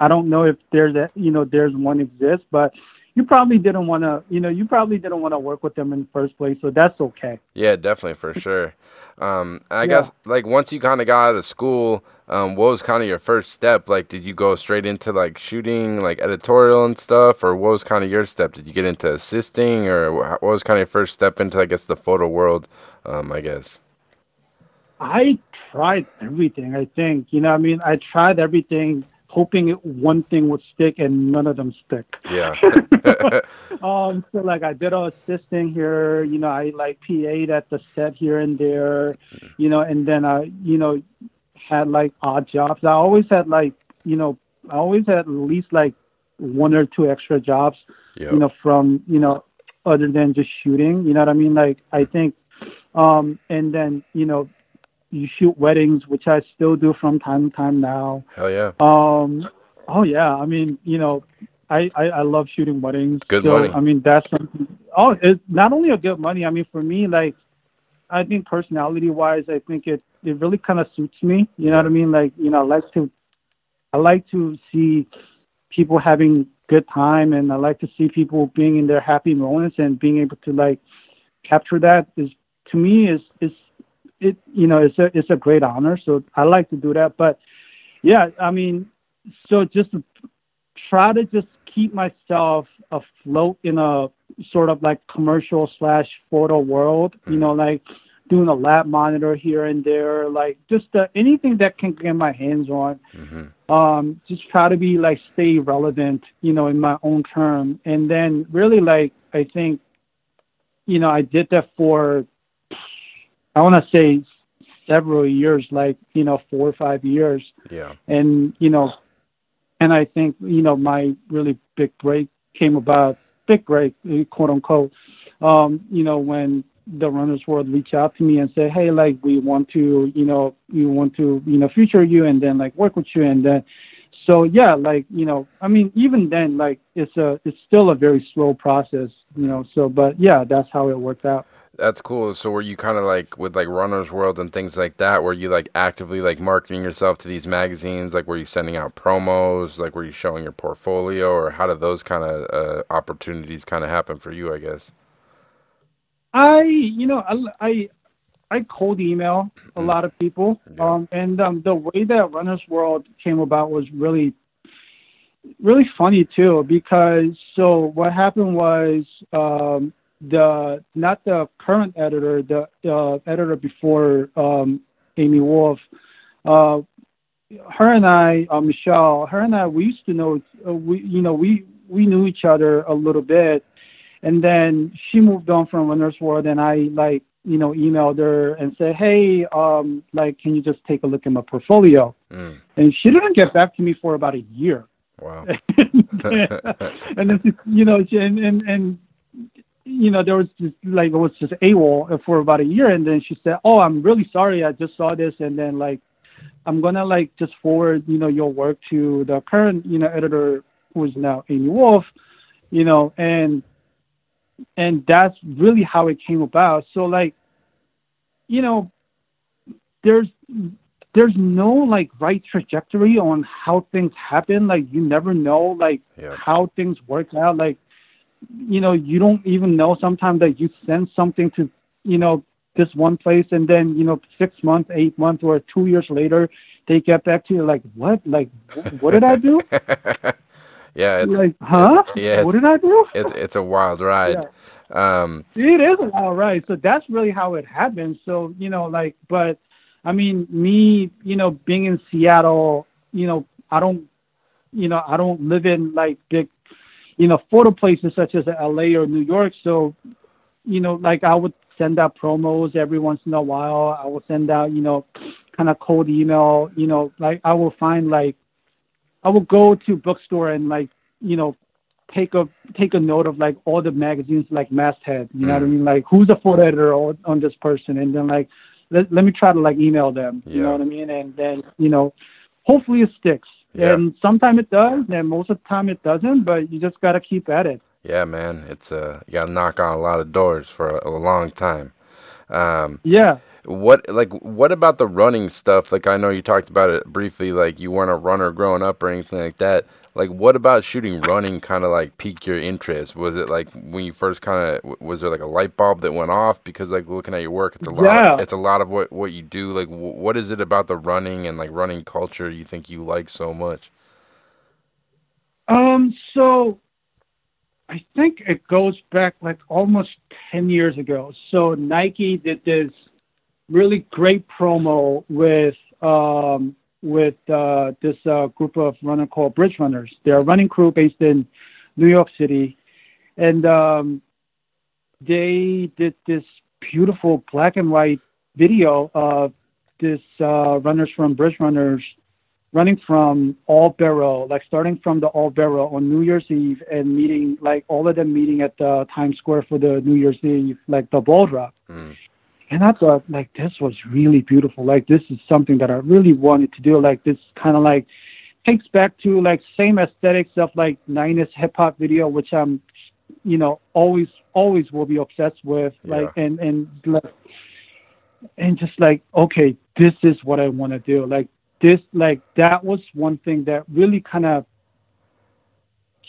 I don't know if there's a you know there's one exists, but you probably didn't want to you know you probably didn't want to work with them in the first place, so that's okay. Yeah, definitely for sure. Um, I Yeah. guess like once you kind of got out of school, um, what was kind of your first step? Like, did you go straight into like shooting, like editorial and stuff, or what was kind of your step? Did you get into assisting, or what was kind of your first step into, I guess, the photo world? Um, I guess. I tried everything. I think you know. I mean, I tried everything, hoping it, one thing would stick, and none of them stick. Yeah. Um, so like I did a assisting here, you know, I like PA'd at the set here and there, you know, and then I, you know, had like odd jobs. I always had like, you know, I always had at least like one or two extra jobs, Yep. you know, from, you know, other than just shooting, you know what I mean? Like I think, um, and then, you know, you shoot weddings, which I still do from time to time now. Hell yeah. Um, oh yeah, I mean, you know, I, I, I love shooting weddings. Good so, money. I mean, that's something. Oh, it's not only a good money. I mean, for me, like, I think personality wise, I think it it really kind of suits me. You know what I mean? Like, you know, I like to, I like to see people having good time, and I like to see people being in their happy moments and being able to like capture that is to me is is it you know it's a it's a great honor. So I like to do that, but yeah, I mean, so just try to just keep myself afloat in a sort of like commercial slash photo world, you know, like doing a lab monitor here and there, like just uh, anything that can get my hands on. hmm Um, just try to be like stay relevant, you know, in my own term, and then really like I think you know, I did that for, I want to say several years, like, you know, four or five years. Yeah. And, you know, and I think, you know, my really big break came about, big break, quote unquote, um, you know, when the Runner's World reached out to me and said, Hey, like, we want to, you know, we want to, you know, feature you and then like work with you. And then, so yeah, like, you know, I mean, even then, like, it's a, it's still a very slow process, you know, so, but yeah, that's how it worked out. That's cool. So were you kind of like with like Runner's World and things like that? Were you like actively like marketing yourself to these magazines? Like were you sending out promos? Like were you showing your portfolio, or how did those kind of uh, opportunities kind of happen for you? I guess. I, you know, I, I, I cold email a lot of people, Yeah. um, and um, the way that Runner's World came about was really, really funny too. Because so what happened was um, the not the current editor, the uh, editor before um, Amy Wolf, uh, her and I, uh, Michelle, her and I, we used to know, uh, we you know, we we knew each other a little bit, and then she moved on from Runner's World, and I like you know emailed her and said, hey, um, like, can you just take a look at my portfolio? Mm, And she didn't get back to me for about a year. wow. and you know, and and and you know, there was just like it was just AWOL for about a year, and then she said, "Oh, I'm really sorry, I just saw this, and then like, I'm gonna like just forward you know your work to the current you know editor who is now Amy Wolf, you know, and and that's really how it came about. So like, you know, there's there's no like right trajectory on how things happen. Like you never know like Yeah. how things work out. Like you know, you don't even know sometimes that you send something to you know this one place and then you know six months, eight months, or two years later they get back to you like what? Like what did I do? yeah. It's like huh? yeah, What did I do? it's it's a wild ride. Um, It is all right. So that's really how it happens. So, you know, like, but I mean, me, you know, being in Seattle, you know, I don't, you know, I don't live in like big, you know, photo places such as LA or New York. So, you know, like I would send out promos every once in a while. I will send out, you know, kind of cold email, you know, like I will find like, I will go to bookstore and like, you know, take a take a note of like all the magazines like masthead you know what i Mm. mean like who's the photo editor on, on this person and then like let, let me try to like email them you know what i mean and then you know hopefully it sticks Yeah. and sometimes it does and most of the time it doesn't but you just got to keep at it yeah, man. It's uh, you got to knock on a lot of doors for a, a long time. Um, yeah What like what about the running stuff? Like I know you talked about it briefly, like you weren't a runner growing up or anything like that. Like what about shooting running kind of like piqued your interest? Was it like when you first kind of was there like a light bulb that went off because like looking at your work, it's a lot. Yeah. Of, it's a lot of what what you do. Like wh- what is it about the running and like running culture you think you like so much? Um, so I think it goes back like almost 10 years ago. So Nike did this really great promo with um, with uh, this uh, group of runner called Bridge Runners. They're a running crew based in New York City, and um, they did this beautiful black and white video of this uh, runners from Bridge Runners running from All Barrel, like starting from the All Barrel on New Year's Eve and meeting, like all of them meeting at the Times Square for the New Year's Eve, like the ball drop. Mm. And I thought, like, this was really beautiful. Like, this is something that I really wanted to do. Like, this kind of like takes back to like same aesthetics of like 90s hip hop video, which I'm, you know, always, always will be obsessed with. Like, and, and, like, and just like, okay, this is what I want to do. Like, this, like, that was one thing that really kind of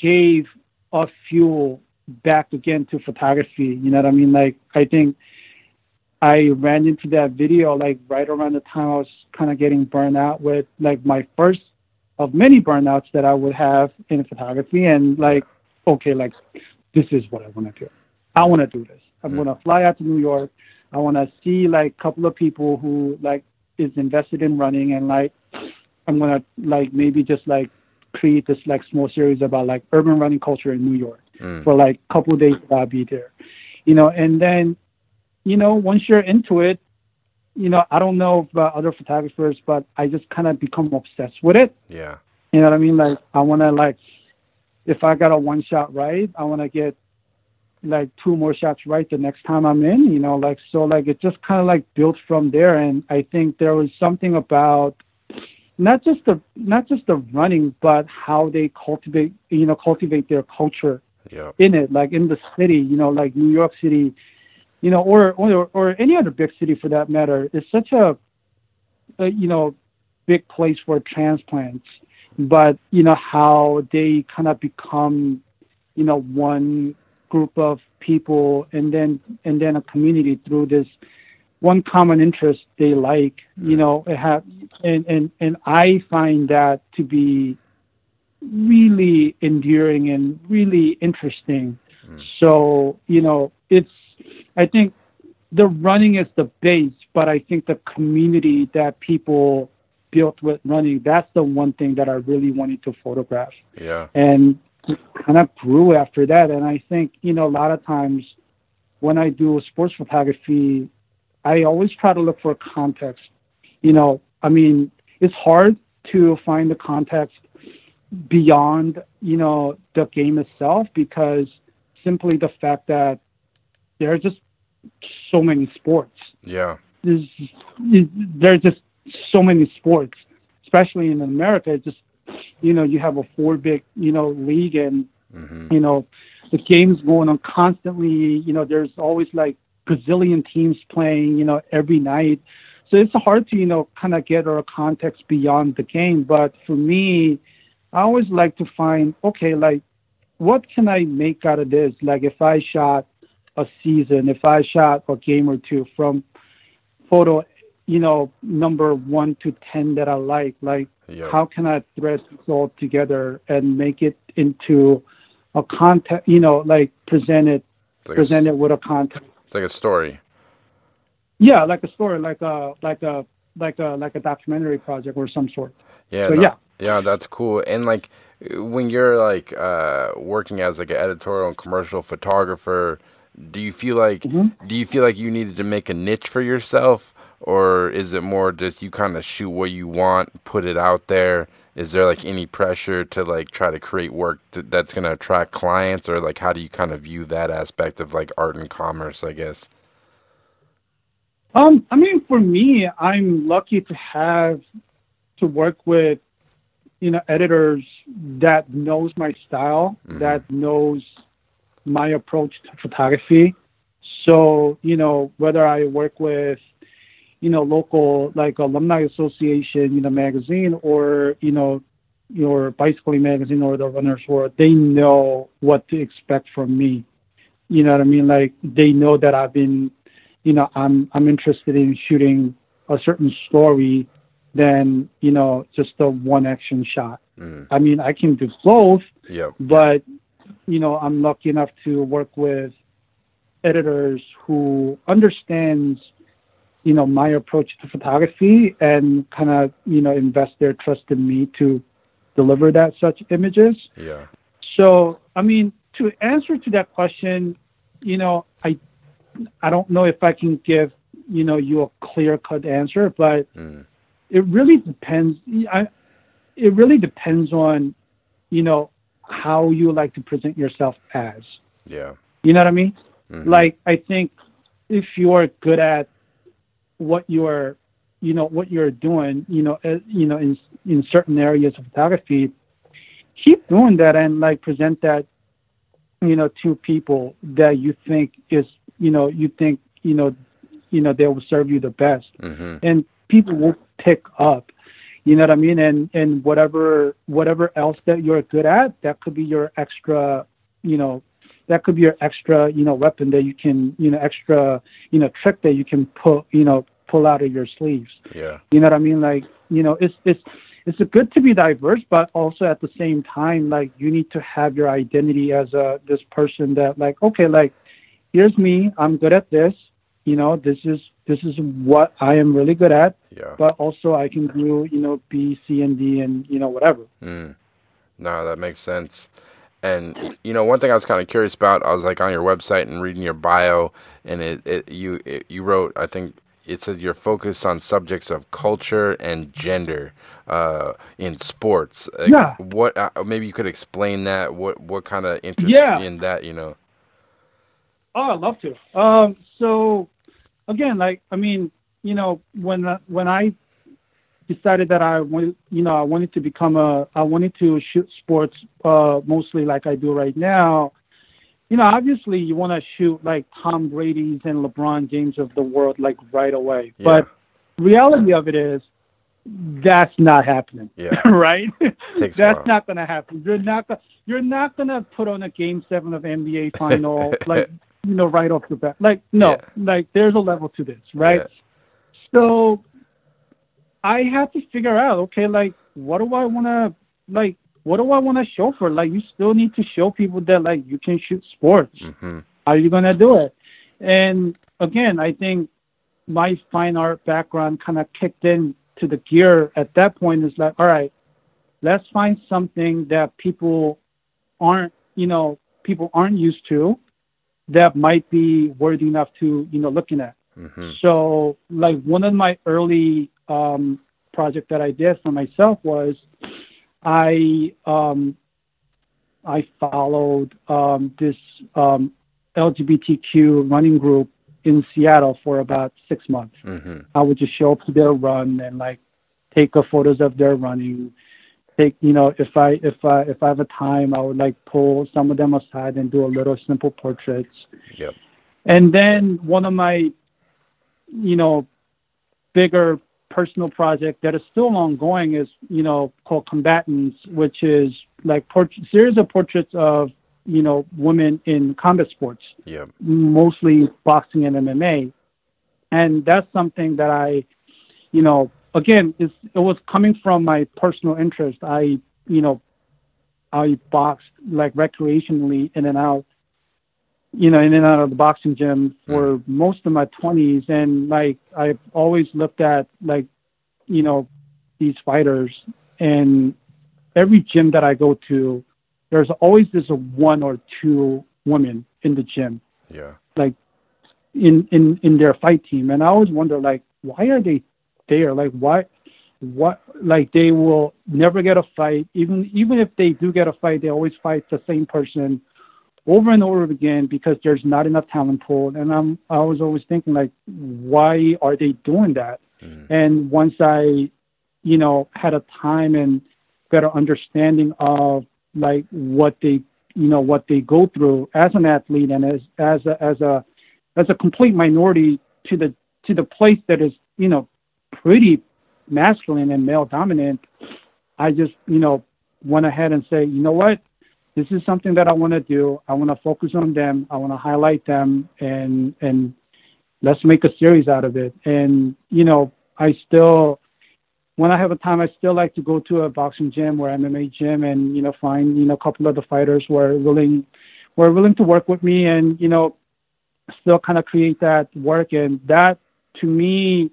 gave a fuel back again to photography. You know what I mean? Like, I think I ran into that video like right around the time I was kind of getting burned out with like my first of many burnouts that I would have in photography, and like, okay, like, this is what I want to do. I want to do this. I'm going to fly out to New York. I want to see like a couple of people who like is invested in running, and like, I'm gonna like maybe just like create this like small series about like urban running culture in New York Mm. for like a couple of days that I'll be there. you know, and then, you know, once you're into it, you know, I don't know about other photographers, but I just kind of become obsessed with it. Yeah. You know what I mean? Like, I want to, like, if I got a one shot right, I want to get like two more shots right the next time I'm in, you know, like, so, like, it just kind of like built from there. And I think there was something about, not just the not just the running, but how they cultivate you know cultivate their culture Yeah. in it, like in the city, you know, like New York City, you know, or or or any other big city for that matter. is such a, a you know big place for transplants, but you know how they kind of become, you know, one group of people and then and then a community through this one common interest they like you know it have and and and i find that to be really endearing and really interesting. Mm. So you know it's i think the running is the base but i think the community that people built with running that's the one thing that i really wanted to photograph Yeah. and kind of grew after that. And I think, you know, a lot of times when I do sports photography, I always try to look for context. You know, I mean, it's hard to find the context beyond, you know, the game itself because simply the fact that there are just so many sports Yeah. there's there's just so many sports, especially in America. It's just you know you have a four big you know league and hmm you know the games going on constantly. You know there's always like gazillion teams playing you know every night. So it's hard to you know kind of get our context beyond the game. But for me, I always like to find okay like what can I make out of this? Like if I shot a season, if I shot a game or two from photo, you know, number one to ten that I like, like Yeah. how can I thread this all together and make it into a content, you know, like present it, like, a, present it with a content. it's like a story. Yeah, like a story, like a like a like a like a documentary project or some sort. Yeah. So, no- yeah. Yeah, that's cool. And like when you're like uh working as like an editorial and commercial photographer, do you feel like Mhm. do you feel like you needed to make a niche for yourself or is it more just you kind of shoot what you want, put it out there? Is there like any pressure to like try to create work to, that's going to attract clients or like how do you kind of view that aspect of like art and commerce, I guess? Um, I mean, for me, I'm lucky to have to work with, you know, editors that knows my style, Mhm. that knows my approach to photography. So, you know, whether I work with, you know, local like alumni association, you know, magazine, or you know, your bicycling magazine or the Runner's World, they know what to expect from me. You know what I mean? Like they know that I've been you know i'm i'm interested in shooting a certain story than you know just a one action shot Mm. i mean i can do both Yep. but you know i'm lucky enough to work with editors who understands you know my approach to photography and kind of you know invest their trust in me to deliver that such images Yeah. so, I mean, to answer to that question, you know, I I don't know if I can give you know you a clear cut answer, but Mm. it really depends. I, it really depends on you know how you like to present yourself as. Yeah. You know what I mean? Mhm. Like I think if you're good at what you're, you know, what you're doing, you know, uh, you know, in in certain areas of photography, keep doing that and like present that, you know, to people that you think is, you know, you think, you know, you know, they will serve you the best Mhm. and people will pick up you know what i mean? And and whatever whatever else that you're good at that could be your extra you know that could be your extra you know weapon that you can you know extra you know trick that you can pull you know pull out of your sleeves. Yeah. you know what i mean? Like you know it's it's it's good to be diverse but also at the same time like you need to have your identity as a this person that like okay like here's me. I'm good at this. You know this is this is what i am really good at Yeah. but also I can do, you know, B, C, and D, and you know, whatever. Mm. No, that makes sense. and you know, one thing I was kind of curious about, I was like on your website and reading your bio, and it, it you it, you wrote, I think it says you're focused on subjects of culture and gender uh, in sports. Like, Yeah. What uh, maybe you could explain that? What what kind of interest Yeah. in that? You know. Oh, I'd love to. Um, so again, like I mean, you know, when uh, when I decided that I wanted, you know, I wanted to become a, I wanted to shoot sports uh, mostly like I do right now. You know, obviously you want to shoot like Tom Brady's and LeBron James of the world like right away. Yeah. But reality of it is that's not happening. Yeah. right? Takes that's not going to happen. You're not gonna, you're not going to put on a game 7 of NBA final like you know right off the bat. Like no, Yeah. like there's a level to this, right? Yeah. So I had to figure out, okay, like what do I want to like what do I want to show for? Like you still need to show people that like you can shoot sports. hmm How are you going to do it? And again, I think my fine art background kind of kicked in to the gear at that point. Is like, all right, let's find something that people aren't, you know, people aren't used to that might be worthy enough to, you know, looking at. hmm So, like one of my early um, project that I did for myself was I um, I followed um, this um, LGBTQ running group in Seattle for about six months. hmm I would just show up to their run and like take a photos of their running. Take you know if I if I if I have a time I would like pull some of them aside and do a little simple portraits. Yep. And then one of my, you know, bigger personal project that is still ongoing is, you know, called Combatants, which is like port- series of portraits of, you know, women in combat sports, Yep. mostly boxing and MMA. And that's something that I, you know, again, it's, it was coming from my personal interest. I, you know, I boxed like recreationally in and out, you know, in and out of the boxing gym mm. for most of my 20s. And like, I've always looked at like, you know, these fighters and every gym that I go to, there's always this one or two women in the gym Yeah. Like in in in their fight team and i always wonder like why are they there. Like what what like they will never get a fight. Even even if they do get a fight they always fight the same person over and over again because there's not enough talent pool. And i'm i was always thinking like why are they doing that? Mhm. and once i you know had a time and better understanding of like what they you know what they go through as an athlete and as as a as a as a complete minority to the to the place that is you know pretty masculine and male dominant i just you know went ahead and say you know what? This is something that i want to do. I want to focus on them. I want to highlight them and and let's make a series out of it. And you know i still when I have a time, I still like to go to a boxing gym or MMA gym and you know find you know a couple of the fighters who are willing, who are willing to work with me and you know still kind of create that work. And that to me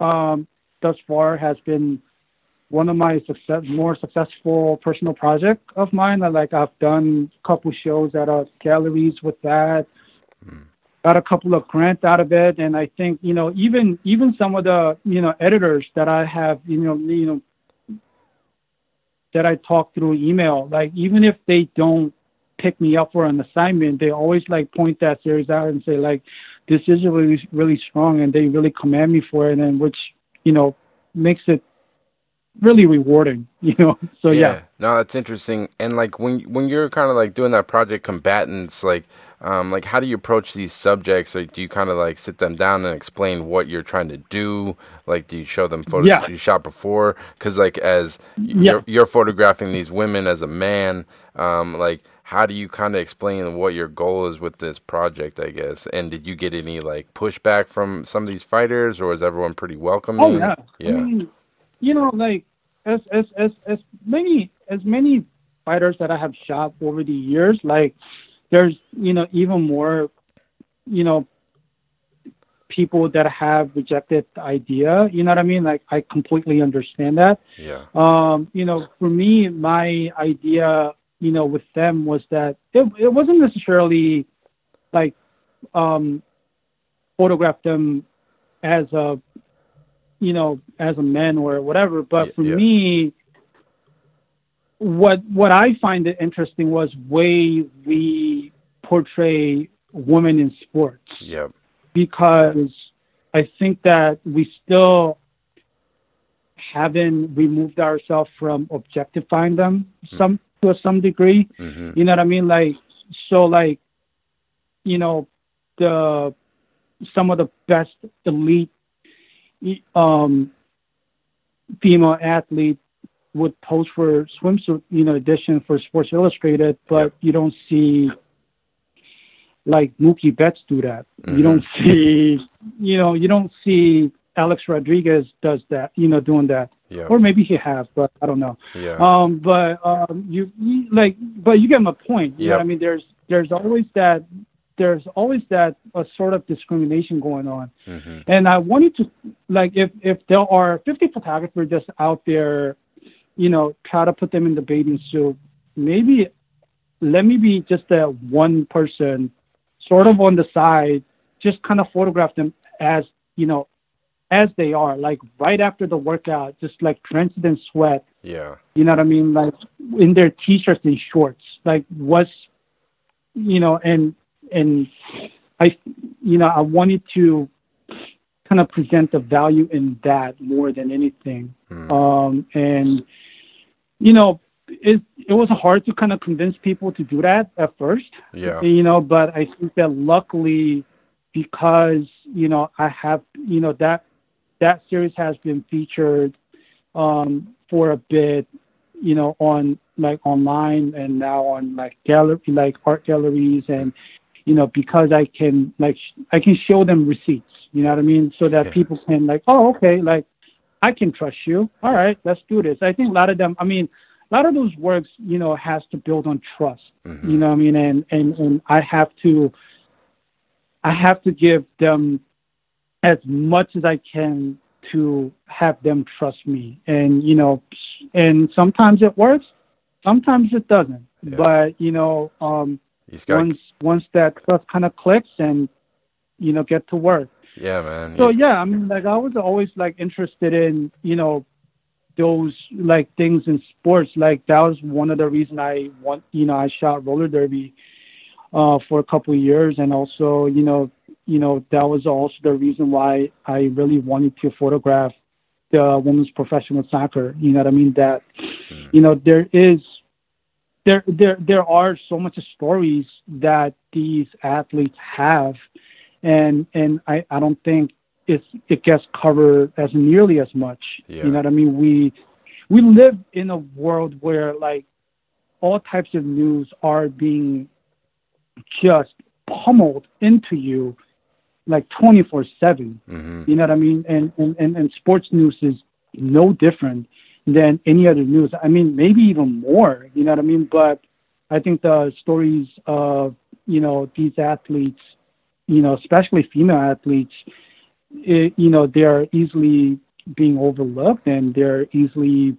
um, thus far has been one of my success more successful personal project of mine. I, like I've done a couple shows at uh, galleries with that. Got a couple of grants out of it. And i think you know even even some of the you know editors that i have you know you know that i talk through email like even if they don't pick me up for an assignment they always like point that series out and say like this is really really strong and they really commend me for it and which you know makes it really rewarding you know so yeah, No, that's interesting. And like when when you're kind of like doing that project combatants, like um like how do you approach these subjects? Like do you kind of like sit them down and explain what you're trying to do? Like do you show them photos Yeah. you shot before? Because like as Yeah. you're, you're photographing these women as a man, um like how do you kind of explain what your goal is with this project? I guess. And did you get any like pushback from some of these fighters, or is everyone pretty welcoming? Oh yeah. yeah. I mean, you know, like as as as as many as many fighters that I have shot over the years, like there's you know even more, you know, people that have rejected the idea. You know what I mean? Like I completely understand that. yeah. Um, you know, for me, my idea you know, with them was that it, it wasn't necessarily like um, photograph them as a, you know, as a man or whatever. But for yeah. me, what what I find it interesting was way we portray women in sports. Yep. Because I think that we still haven't removed ourselves from objectifying them mm-hmm. some to some degree. Mm-hmm. You know what I mean? Like so like you know the some of the best elite um female athlete would post for swimsuit, you know, edition for Sports Illustrated, but yep. you don't see like Mookie Betts do that. Mm-hmm. You don't see, you know, you don't see Alex Rodriguez does that, you know, doing that. Yeah. Or maybe he has, but I don't know. Yeah. Um, but um, you, you like, but you get my point. Know I mean? There's there's always that there's always that a sort of discrimination going on. Mm-hmm. And I wanted to like if if there are 50 photographers just out there, you know, try to put them in the bathing suit. Maybe let me be just that one person sort of on the side, just kind of photograph them as, you know, as they are, like right after the workout, just like drenched in sweat. Yeah. You know what I mean? Like in their t-shirts and shorts. Like was, you know, and and I, you know, I wanted to kind of present the value in that more than anything. Mm. Um, and you know, it it was hard to kind of convince people to do that at first. Yeah. You know, but I think that luckily because, you know, I have you know, that that series has been featured um for a bit, you know, on like online and now on like gallery like art galleries and you know, because I can like I can show them receipts, you know what I mean? So that yeah. people can like, oh okay, like I can trust you. All right, let's do this. I think a lot of them I mean a lot of those works, you know, has to build on trust. Mm-hmm. You know what I mean? And, and and I have to I have to give them as much as I can to have them trust me. And you know, and sometimes it works, sometimes it doesn't. Yeah. But you know, um, once once that trust kind of clicks, and you know, get to work. Yeah, man. So yeah, I mean, like I was always like interested in you know those like things in sports. Like that was one of the reasons I want, you know, I shot roller derby uh, for a couple of years, and also, you know, you know, that was also the reason why I really wanted to photograph the women's professional soccer. You know what I mean? That, mm. you know, there is. There, there, there are so much stories that these athletes have, and and I, I don't think it's it gets covered as nearly as much. Yeah. You know what I mean? We we live in a world where like all types of news are being just pummeled into you like 24 7 mm-hmm. you know what i mean and, and and and sports news is no different than any other news i mean maybe even more you know what i mean but i think the stories of you know these athletes you know especially female athletes it, you know, they're easily being overlooked and they're easily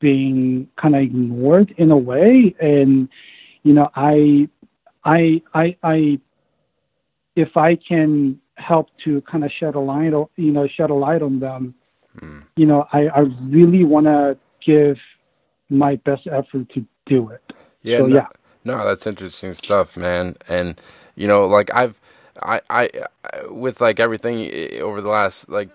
being kind of ignored in a way. And, you know, I, I, I, I, if I can help to kind of shed a light, on, you know, shed a light on them, mm. you know, I, I really want to give my best effort to do it. Yeah, so, no, yeah. No, that's interesting stuff, man. And you know, like I've I, I, with like everything eh, over the last like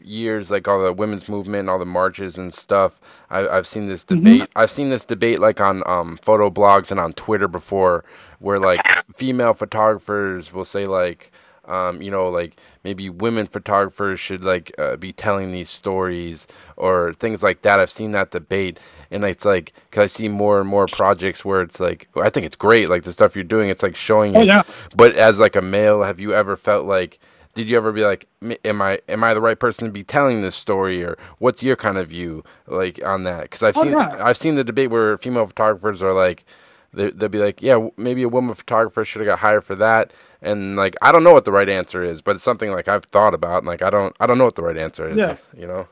years, like all the women's movement, all the marches and stuff. I, I've seen this mm-hmm. debate. Mm-hmm. I've seen this debate like on um, photo blogs and on Twitter before, where like female photographers will say like, um, you know, like maybe women photographers should like uh, be telling these stories or things like that. I've seen that debate, and it's like because I see more and more projects where it's like I think it's great, like the stuff you're doing. It's like showing. Oh, yeah. But as like a male, have you ever felt like? Did you ever be like, am I am I the right person to be telling this story, or what's your kind of view like on that? Because I've oh, seen yeah. I've seen the debate where female photographers are like, they, they'll be like, yeah, maybe a woman photographer should have got hired for that and like I don't know what the right answer is, but it's something like I've thought about, and like I don't I don't know what the right answer is. Yeah. you know.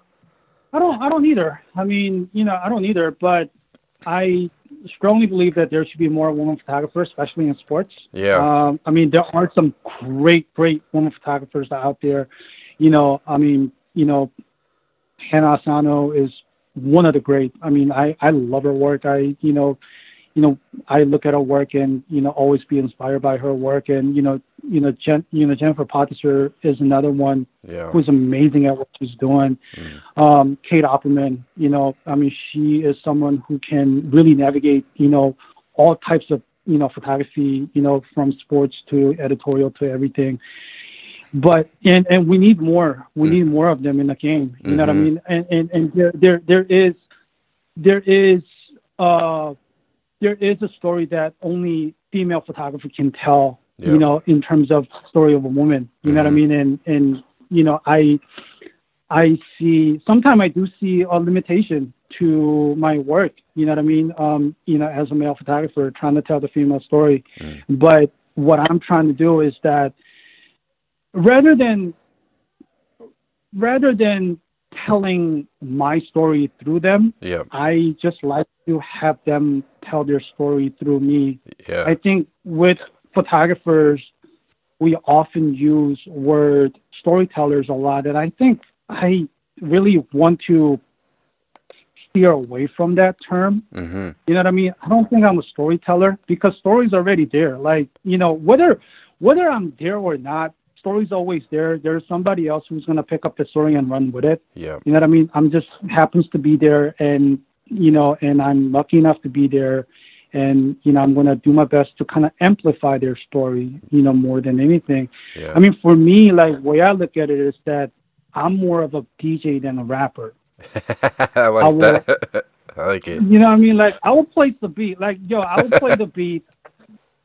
I don't I don't either. I mean, you know, I don't either, but I strongly believe that there should be more women photographers, especially in sports. Yeah. Um, I mean, there are some great, great women photographers out there. You know, I mean, you know, Hannah Asano is one of the great. I mean, I I love her work. I you know, you know, I look at her work and you know always be inspired by her work. And you know, you know, Jen, you know Jennifer Pottheiser is another one Yeah. who's amazing at what she's doing. Mm. Um, Cait Oppermann, you know, I mean, she is someone who can really navigate, you know, all types of, you know, photography, you know, from sports to editorial to everything. But and and we need more. We Mm. need more of them in the game. You know what I Mhm. mean? And and and there there there is there is uh there is a story that only female photographer can tell you know, in terms of story of a woman. You know what I Mhm. mean? And and you know, I I see sometimes I do see a limitation to my work. You know what I mean? Um, you know, as a male photographer trying to tell the female story. Mm. But what I'm trying to do is that rather than rather than telling my story through them, Yeah. I just like to have them tell their story through me Yeah. I think with photographers, we often use word storytellers a lot, and I think I really want to steer away from that term. mm-hmm. You know what I mean? I don't think I'm a storyteller because story's already there. Like you know, whether whether I'm there or not, story's always there. There's somebody else who's gonna pick up the story and run with it. Yeah. You know what I mean? I'm just happens to be there, and you know, and I'm lucky enough to be there, and you know, I'm gonna do my best to kind of amplify their story, you know, more than anything. Yeah. I mean, for me, like way I look at it is that I'm more of a DJ than a rapper. I like I will- that. I like it. You know what I mean? Like I will play the beat, like yo, I will play the beat,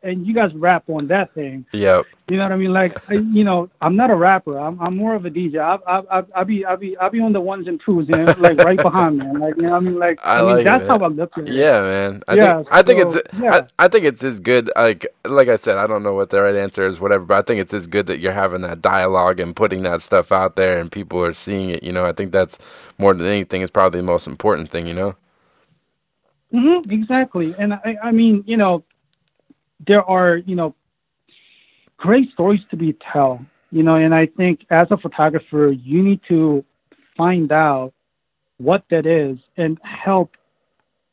and you guys rap on that thing. Yep. You know what I mean? Like, I, you know, I'm not a rapper. I'm, I'm more of a DJ. I, I, I, I be, I be, I be on the ones and twos, you know, like right behind me. Like, you know, what I mean, like, I I, mean, like that's man. how I look at it. Yeah, man. I Yeah, think I think it's yeah. I, I think it's as good like like I said, I don't know what the right answer is, whatever, but I think it's as good that you're having that dialogue and putting that stuff out there and people are seeing it, you know. I think that's more than anything is probably the most important thing, you know? hmm exactly. And I, I mean, you know, there are, you know, great stories to be tell. You know, and I think as a photographer, you need to find out what that is and help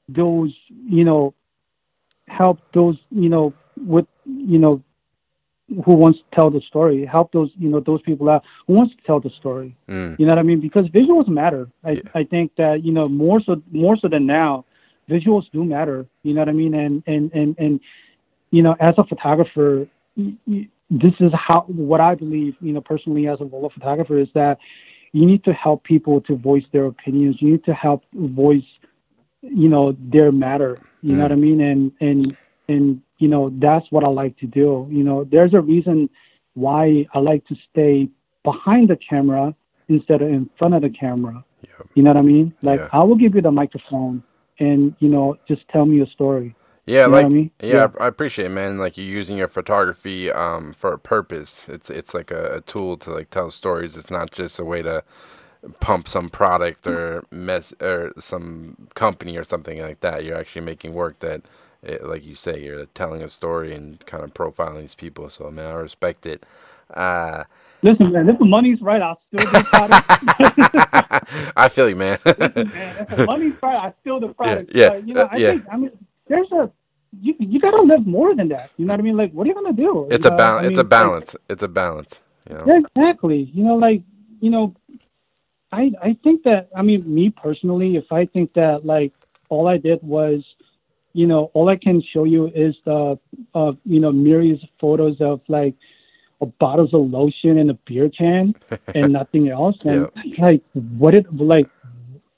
those, you know, help those, you know, with, you know, who wants to tell the story, help those, you know, those people out who wants to tell the story. Mm. You know what I mean? Because visuals matter. I, Yeah. I think that you know more so more so than now, visuals do matter. You know what I mean? And and and and you know, as a photographer, this is how what I believe. You know, personally as a role photographer is that you need to help people to voice their opinions. You need to help voice, you know, their matter. You know Mm. what I mean? And and and you know that's what I like to do. You know, there's a reason why I like to stay behind the camera instead of in front of the camera. Yep. You know what I mean? Like Yeah. I will give you the microphone and you know just tell me a story. Yeah, You like I mean? yeah, Yeah. I appreciate it, man. Like you're using your photography um for a purpose. It's it's like a, a tool to like tell stories. It's not just a way to pump some product or mess or some company or something like that. You're actually making work that, eh, like you say, you're telling a story and kind of profiling these people. So man, I respect it. Uh, Listen, man, if the money's right, I'll still do product. I feel you, man. Listen, man, if the money's right, I still do product. yeah, But, you know, uh, I yeah. think I mean there's a you you gotta live more than that. You know what I mean? Like what are you gonna do? it's You a know, balance. I it's mean, a balance. It's a balance. You know. Exactly. You know, like you know, I I think that I mean me personally, if I think that like all I did was, you know, all I can show you is the uh you know myriad photos of like a bottles of lotion and a beer can and nothing else. And like what it like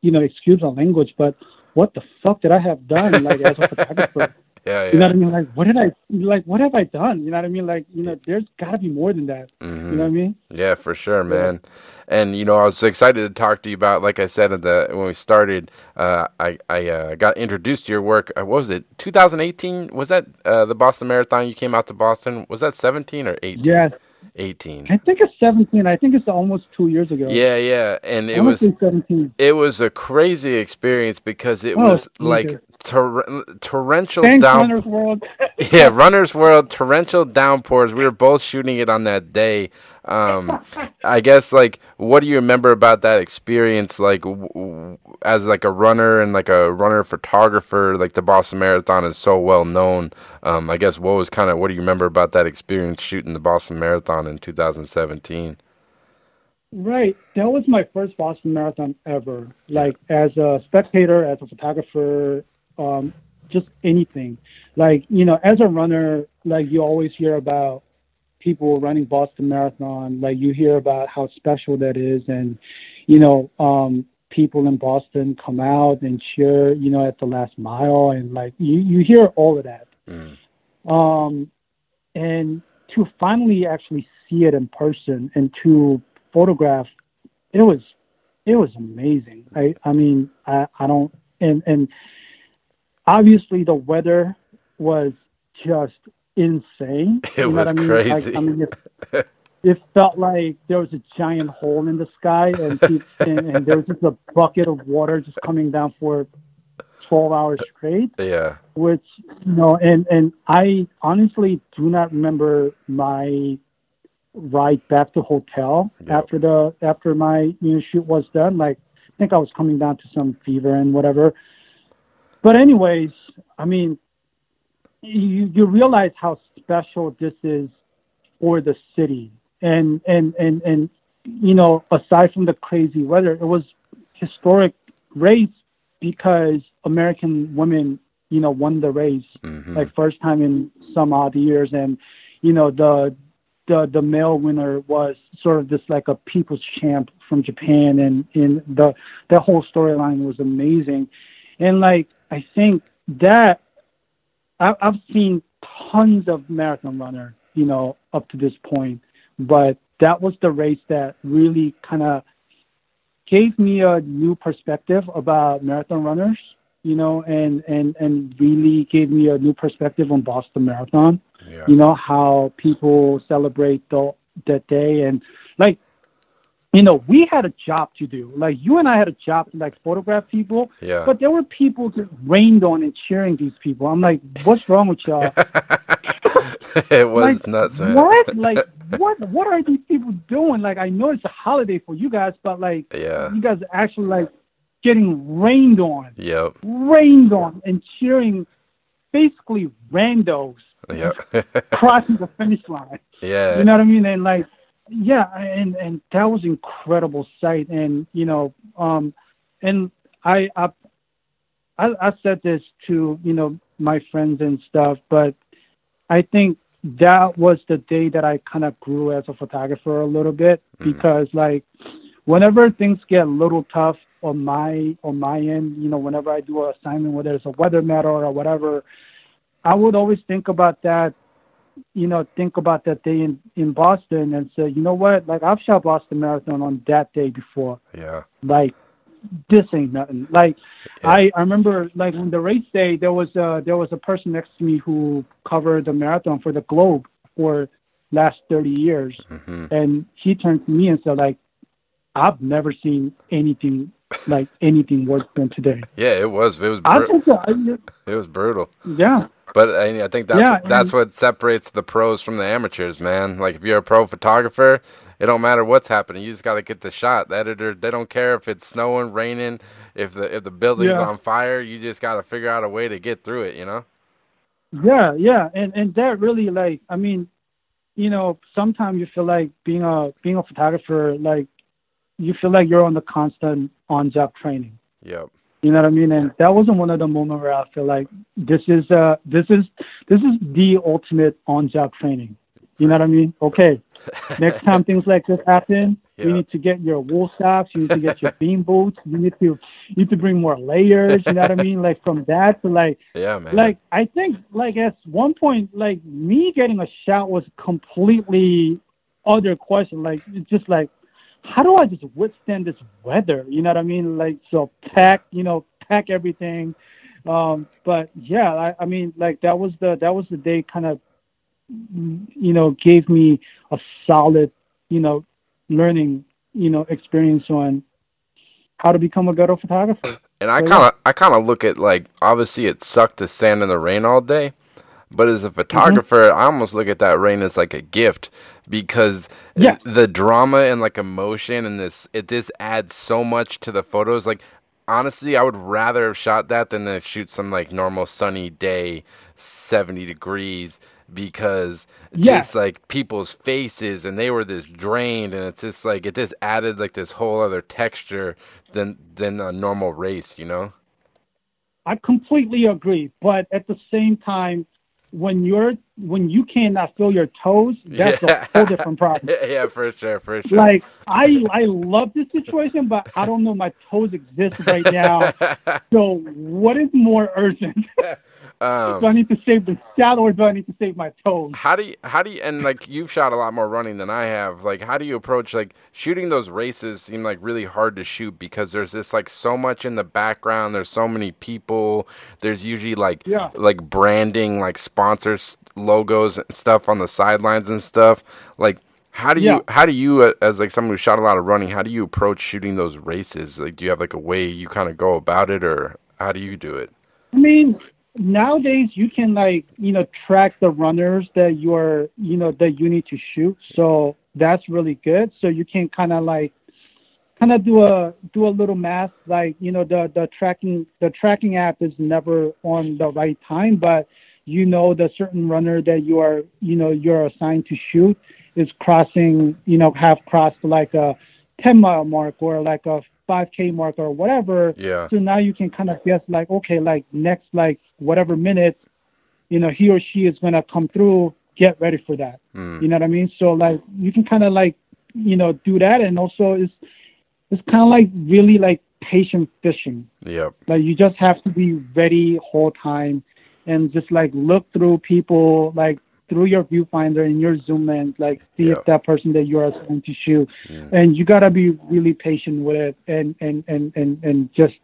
you know, excuse the language, but what the fuck did I have done like as a photographer? Yeah, yeah. You know what I mean? Like what did I like what have I done? You know what I mean? Like, you know, there's gotta be more than that. Mhm. You know what I mean? Yeah, for sure, man. And you know, I was excited to talk to you about. Like I said at the when we started, uh, I I uh, got introduced to your work. Uh, what was it? 2018? Was that uh, the Boston Marathon? You came out to Boston. Was that 17 or 18? Yes. 18. I think it's 17. I think it's almost two years ago. Yeah, yeah. And it was 17. it was a crazy experience because it Oh, was like. Tor- torrential down. Runner's World. yeah, Runner's World, torrential downpours. We were both shooting it on that day. Um, I guess like, what do you remember about that experience? Like, w- w- as like a runner and like a runner photographer, like the Boston Marathon is so well known. Um, I guess what was kind of what do you remember about that experience shooting the Boston Marathon in 2017? Right. That was my first Boston Marathon ever. Like as a spectator, as a photographer, um, just anything. Like, you know, as a runner, like you always hear about people running Boston Marathon. Like you hear about how special that is and, you know, um, people in Boston come out and cheer, you know, at the last mile and like you, you hear all of that. Mm. Um, and to finally actually see it in person and to photograph, it was it was amazing. I I mean I I don't and and obviously the weather was just insane. It You know was I mean? crazy. Like, I mean, it, it felt like there was a giant hole in the sky, and, and, and there was just a bucket of water just coming down for twelve hours straight Yeah. which you know and and i honestly do not remember my ride back to hotel Yep. after the after my you know shoot was done like i think i was coming down to some fever and whatever but anyways i mean you you realize how special this is for the city. And and and and you know aside from the crazy weather it was historic race because American women, you know, won the race hmm like first time in some odd years, and you know the the the male winner was sort of this like a people's champ from Japan, and in the the whole storyline was amazing, and like I think that I, I've seen tons of marathon runner, you know, up to this point, but that was the race that really kind of gave me a new perspective about marathon runners, you know, and and and really gave me a new perspective on Boston Marathon. Yeah. You know how people celebrate the, that day, and like, you know, we had a job to do. Like you and I had a job to like photograph people, Yeah. but there were people just rained on and cheering these people. I'm like, what's wrong with y'all? it was like, nuts, man. What? Like, what? What are these people doing? Like, I know it's a holiday for you guys, but like, Yeah. you guys are actually like getting rained on, Yep. rained on, and cheering basically randos Yep. crossing the finish line. yeah. You know what I mean? And like, yeah, and and that was incredible sight. And you know, um, and I I I, I said this to you know my friends and stuff, but I think that was the day that I kind of grew as a photographer a little bit because like whenever things get a little tough on my on my end, you know, whenever I do an assignment, whether it's a weather matter or whatever, I would always think about that you know, think about that day in, in Boston and say, you know what, like I've shot Boston Marathon on that day before. Yeah. Like this ain't nothing. Like Yeah. I, I remember like when the race day there was a there was a person next to me who covered the marathon for the Globe for last thirty years hmm and he turned to me and said like I've never seen anything like anything worse than today. Yeah. It was. It was. I think I- it was brutal. yeah. But I, I think that's Yeah, what, that's what separates the pros from the amateurs, man. Like if you're a pro photographer, it don't matter what's happening. You just got to get the shot. The editor, they don't care if it's snowing, raining, if the if the building's Yeah. on fire. You just got to figure out a way to get through it. You know? Yeah, yeah, and and that really like I mean, you know, sometimes you feel like being a being a photographer, like you feel like you're on the constant on job training. Yep. You know what I mean? And that wasn't one of the moments where I feel like this is uh this is this is the ultimate on job training. You know what I mean? Okay. Next time things like this happen, you need to get your wool socks, you need to get your bean boots, you need to you need to bring more layers, you know what I mean? Like from that to like Yeah, man. like I think like at one point like me getting a shot was completely other question. Like it's just like how do I just withstand this weather? You know what I mean? Like so pack, you know, pack everything. Um, but yeah, I, I mean like that was the that was the day kind of you know gave me a solid you know learning you know experience on how to become a better photographer. And I kind of I kind of look at like obviously it sucked to stand in the rain all day, but as a Mm-hmm. photographer, I almost look at that rain as like a gift because Yeah. the drama and like emotion and this it this adds so much to the photos. Like honestly, I would rather have shot that than to shoot some like normal sunny day, seventy degrees because Yeah. just like people's faces and they were this drained and it's just like it just added like this whole other texture than than a normal race, you know? I completely agree, but at the same time, when you're when you cannot feel your toes, that's Yeah. a whole different problem. yeah, for sure, for sure. Like I I love this situation, but I don't know my toes exist right now. So what is more urgent? Do I um, need to save the shot or do I need to save my toes? how do you how do you and like you've shot a lot more running than I have. Like how do you approach like shooting those races seem like really hard to shoot because there's this like so much in the background, there's so many people, there's usually like Yeah. like branding, like sponsors logos and stuff on the sidelines and stuff. Like how do you Yeah. how do you uh, as like someone who shot a lot of running, how do you approach shooting those races? Like do you have like a way you kind of go about it or how do you do it? I mean, nowadays you can like you know track the runners that you're you know that you need to shoot. So that's really good. So you can kind of like kind of do a do a little math. Like you know the the tracking the tracking app is never on the right time, but you know the certain runner that you are you know you're assigned to shoot is crossing you know have crossed like a 10 mile mark or like a 5k mark or whatever Yeah. so now you can kind of guess like, okay, like next like whatever minute, you know, he or she is gonna come through. Get ready for that. Mm. You know what I mean? So like you can kind of like, you know, do that, and also it's it's kind of like really like patient fishing. Yep. Like you just have to be ready whole time, and just like look through people like through your viewfinder and your zoom lens, like see Yeah. if that person that you're assigned to shoot, Mm. and you gotta be really patient with it, and and and and and just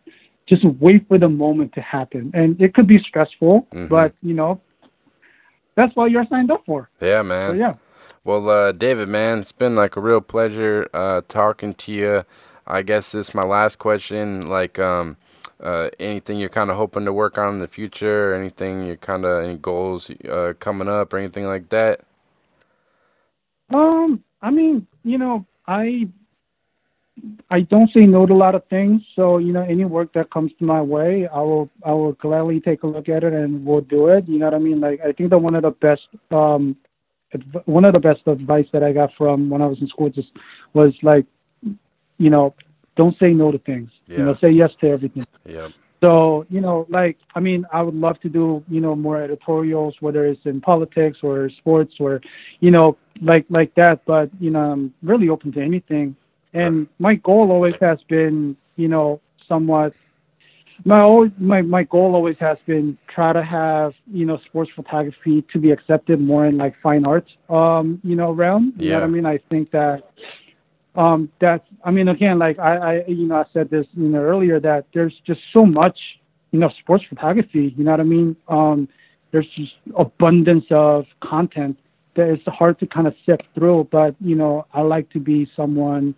just wait for the moment to happen. And it could be stressful, Mhm. but you know that's what you're signed up for. Yeah, So man. yeah. Well, uh, David, man, it's been like a real pleasure uh, talking to you. I guess this is my last question. Like, um, uh, anything you're kind of hoping to work on in the future? Anything you're kind of any goals uh, coming up or anything like that? Um, I mean, you know, I I don't say no to a lot of things. So you know, any work that comes to my way, I will I will gladly take a look at it and we'll do it. You know what I mean? Like I think that one of the best um one of the best advice that I got from when I was in school just was like, you know, don't say no to things. You know, say yes to everything. Yeah. So, you know, like, I mean, I would love to do, you know, more editorials, whether it's in politics or sports or, you know, like, like that. But, you know, I'm really open to anything. And my goal always has been, you know, somewhat, my, always, my, my goal always has been try to have, you know, sports photography to be accepted more in like fine arts, um, you know, realm. You know what I mean? I think that, um that's i mean again like i i you know i said this you know earlier that there's just so much you know sports photography you know what i mean? Um there's just abundance of content that it's hard to kind of sift through but you know i like to be someone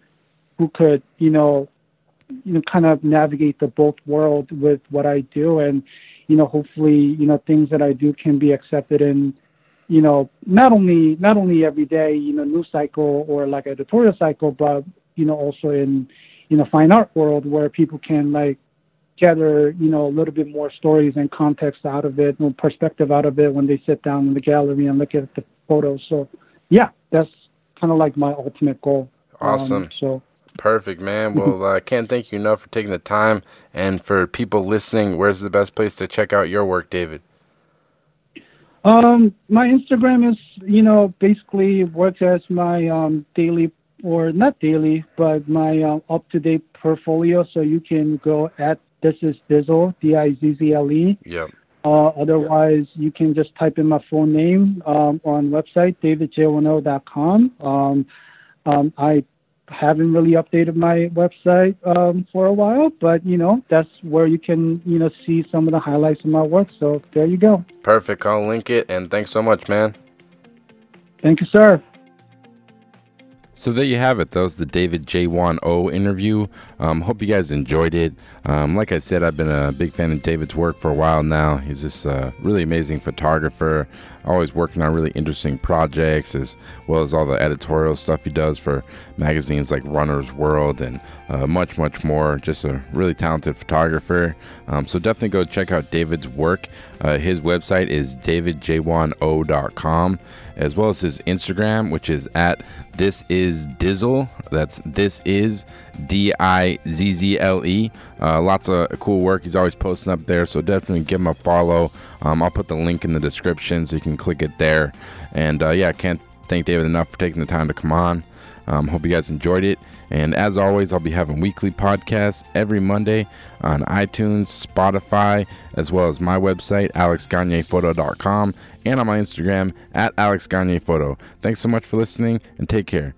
who could you know you know kind of navigate the both world with what i do and you know hopefully you know things that i do can be accepted in you know, not only not only every day, you know, news cycle or like editorial cycle, but you know, also in you know fine art world where people can like gather you know a little bit more stories and context out of it, and perspective out of it when they sit down in the gallery and look at the photos. So, yeah, that's kind of like my ultimate goal. Um, Awesome. so. Perfect, man. Well, I can't thank you enough for taking the time. And for people listening, where's the best place to check out your work, David? Um, my Instagram is, you know, basically works as my um, daily or not daily, but my uh, up-to-date portfolio. So you can go at this is Dizzle, D-I-Z-Z-L-E. Yep. Uh, otherwise, you can just type in my full name um, on website davidjaewonoh.com. Um, um, I haven't really updated my website um, for a while, but you know that's where you can you know see some of the highlights of my work. So there you go. Perfect. I'll link it. And thanks so much, man. Thank you, sir. So there you have it. That was the David J1O interview. Um, hope you guys enjoyed it. Um, like I said, I've been a big fan of David's work for a while now. He's just a really amazing photographer, always working on really interesting projects, as well as all the editorial stuff he does for magazines like Runner's World and uh, much, much more. Just a really talented photographer. Um, so definitely go check out David's work. Uh, his website is davidjaewonoh.com, as well as his Instagram, which is at this is Dizzle. That's this is D I Z Z L E. Uh, lots of cool work. He's always posting up there, so definitely give him a follow. Um, I'll put the link in the description so you can click it there. And uh, yeah, I can't thank David enough for taking the time to come on. Um, hope you guys enjoyed it. And as always, I'll be having weekly podcasts every Monday on iTunes, Spotify, as well as my website, alexgagnephoto.com, and on my Instagram at alexgagnephoto. Thanks so much for listening and take care.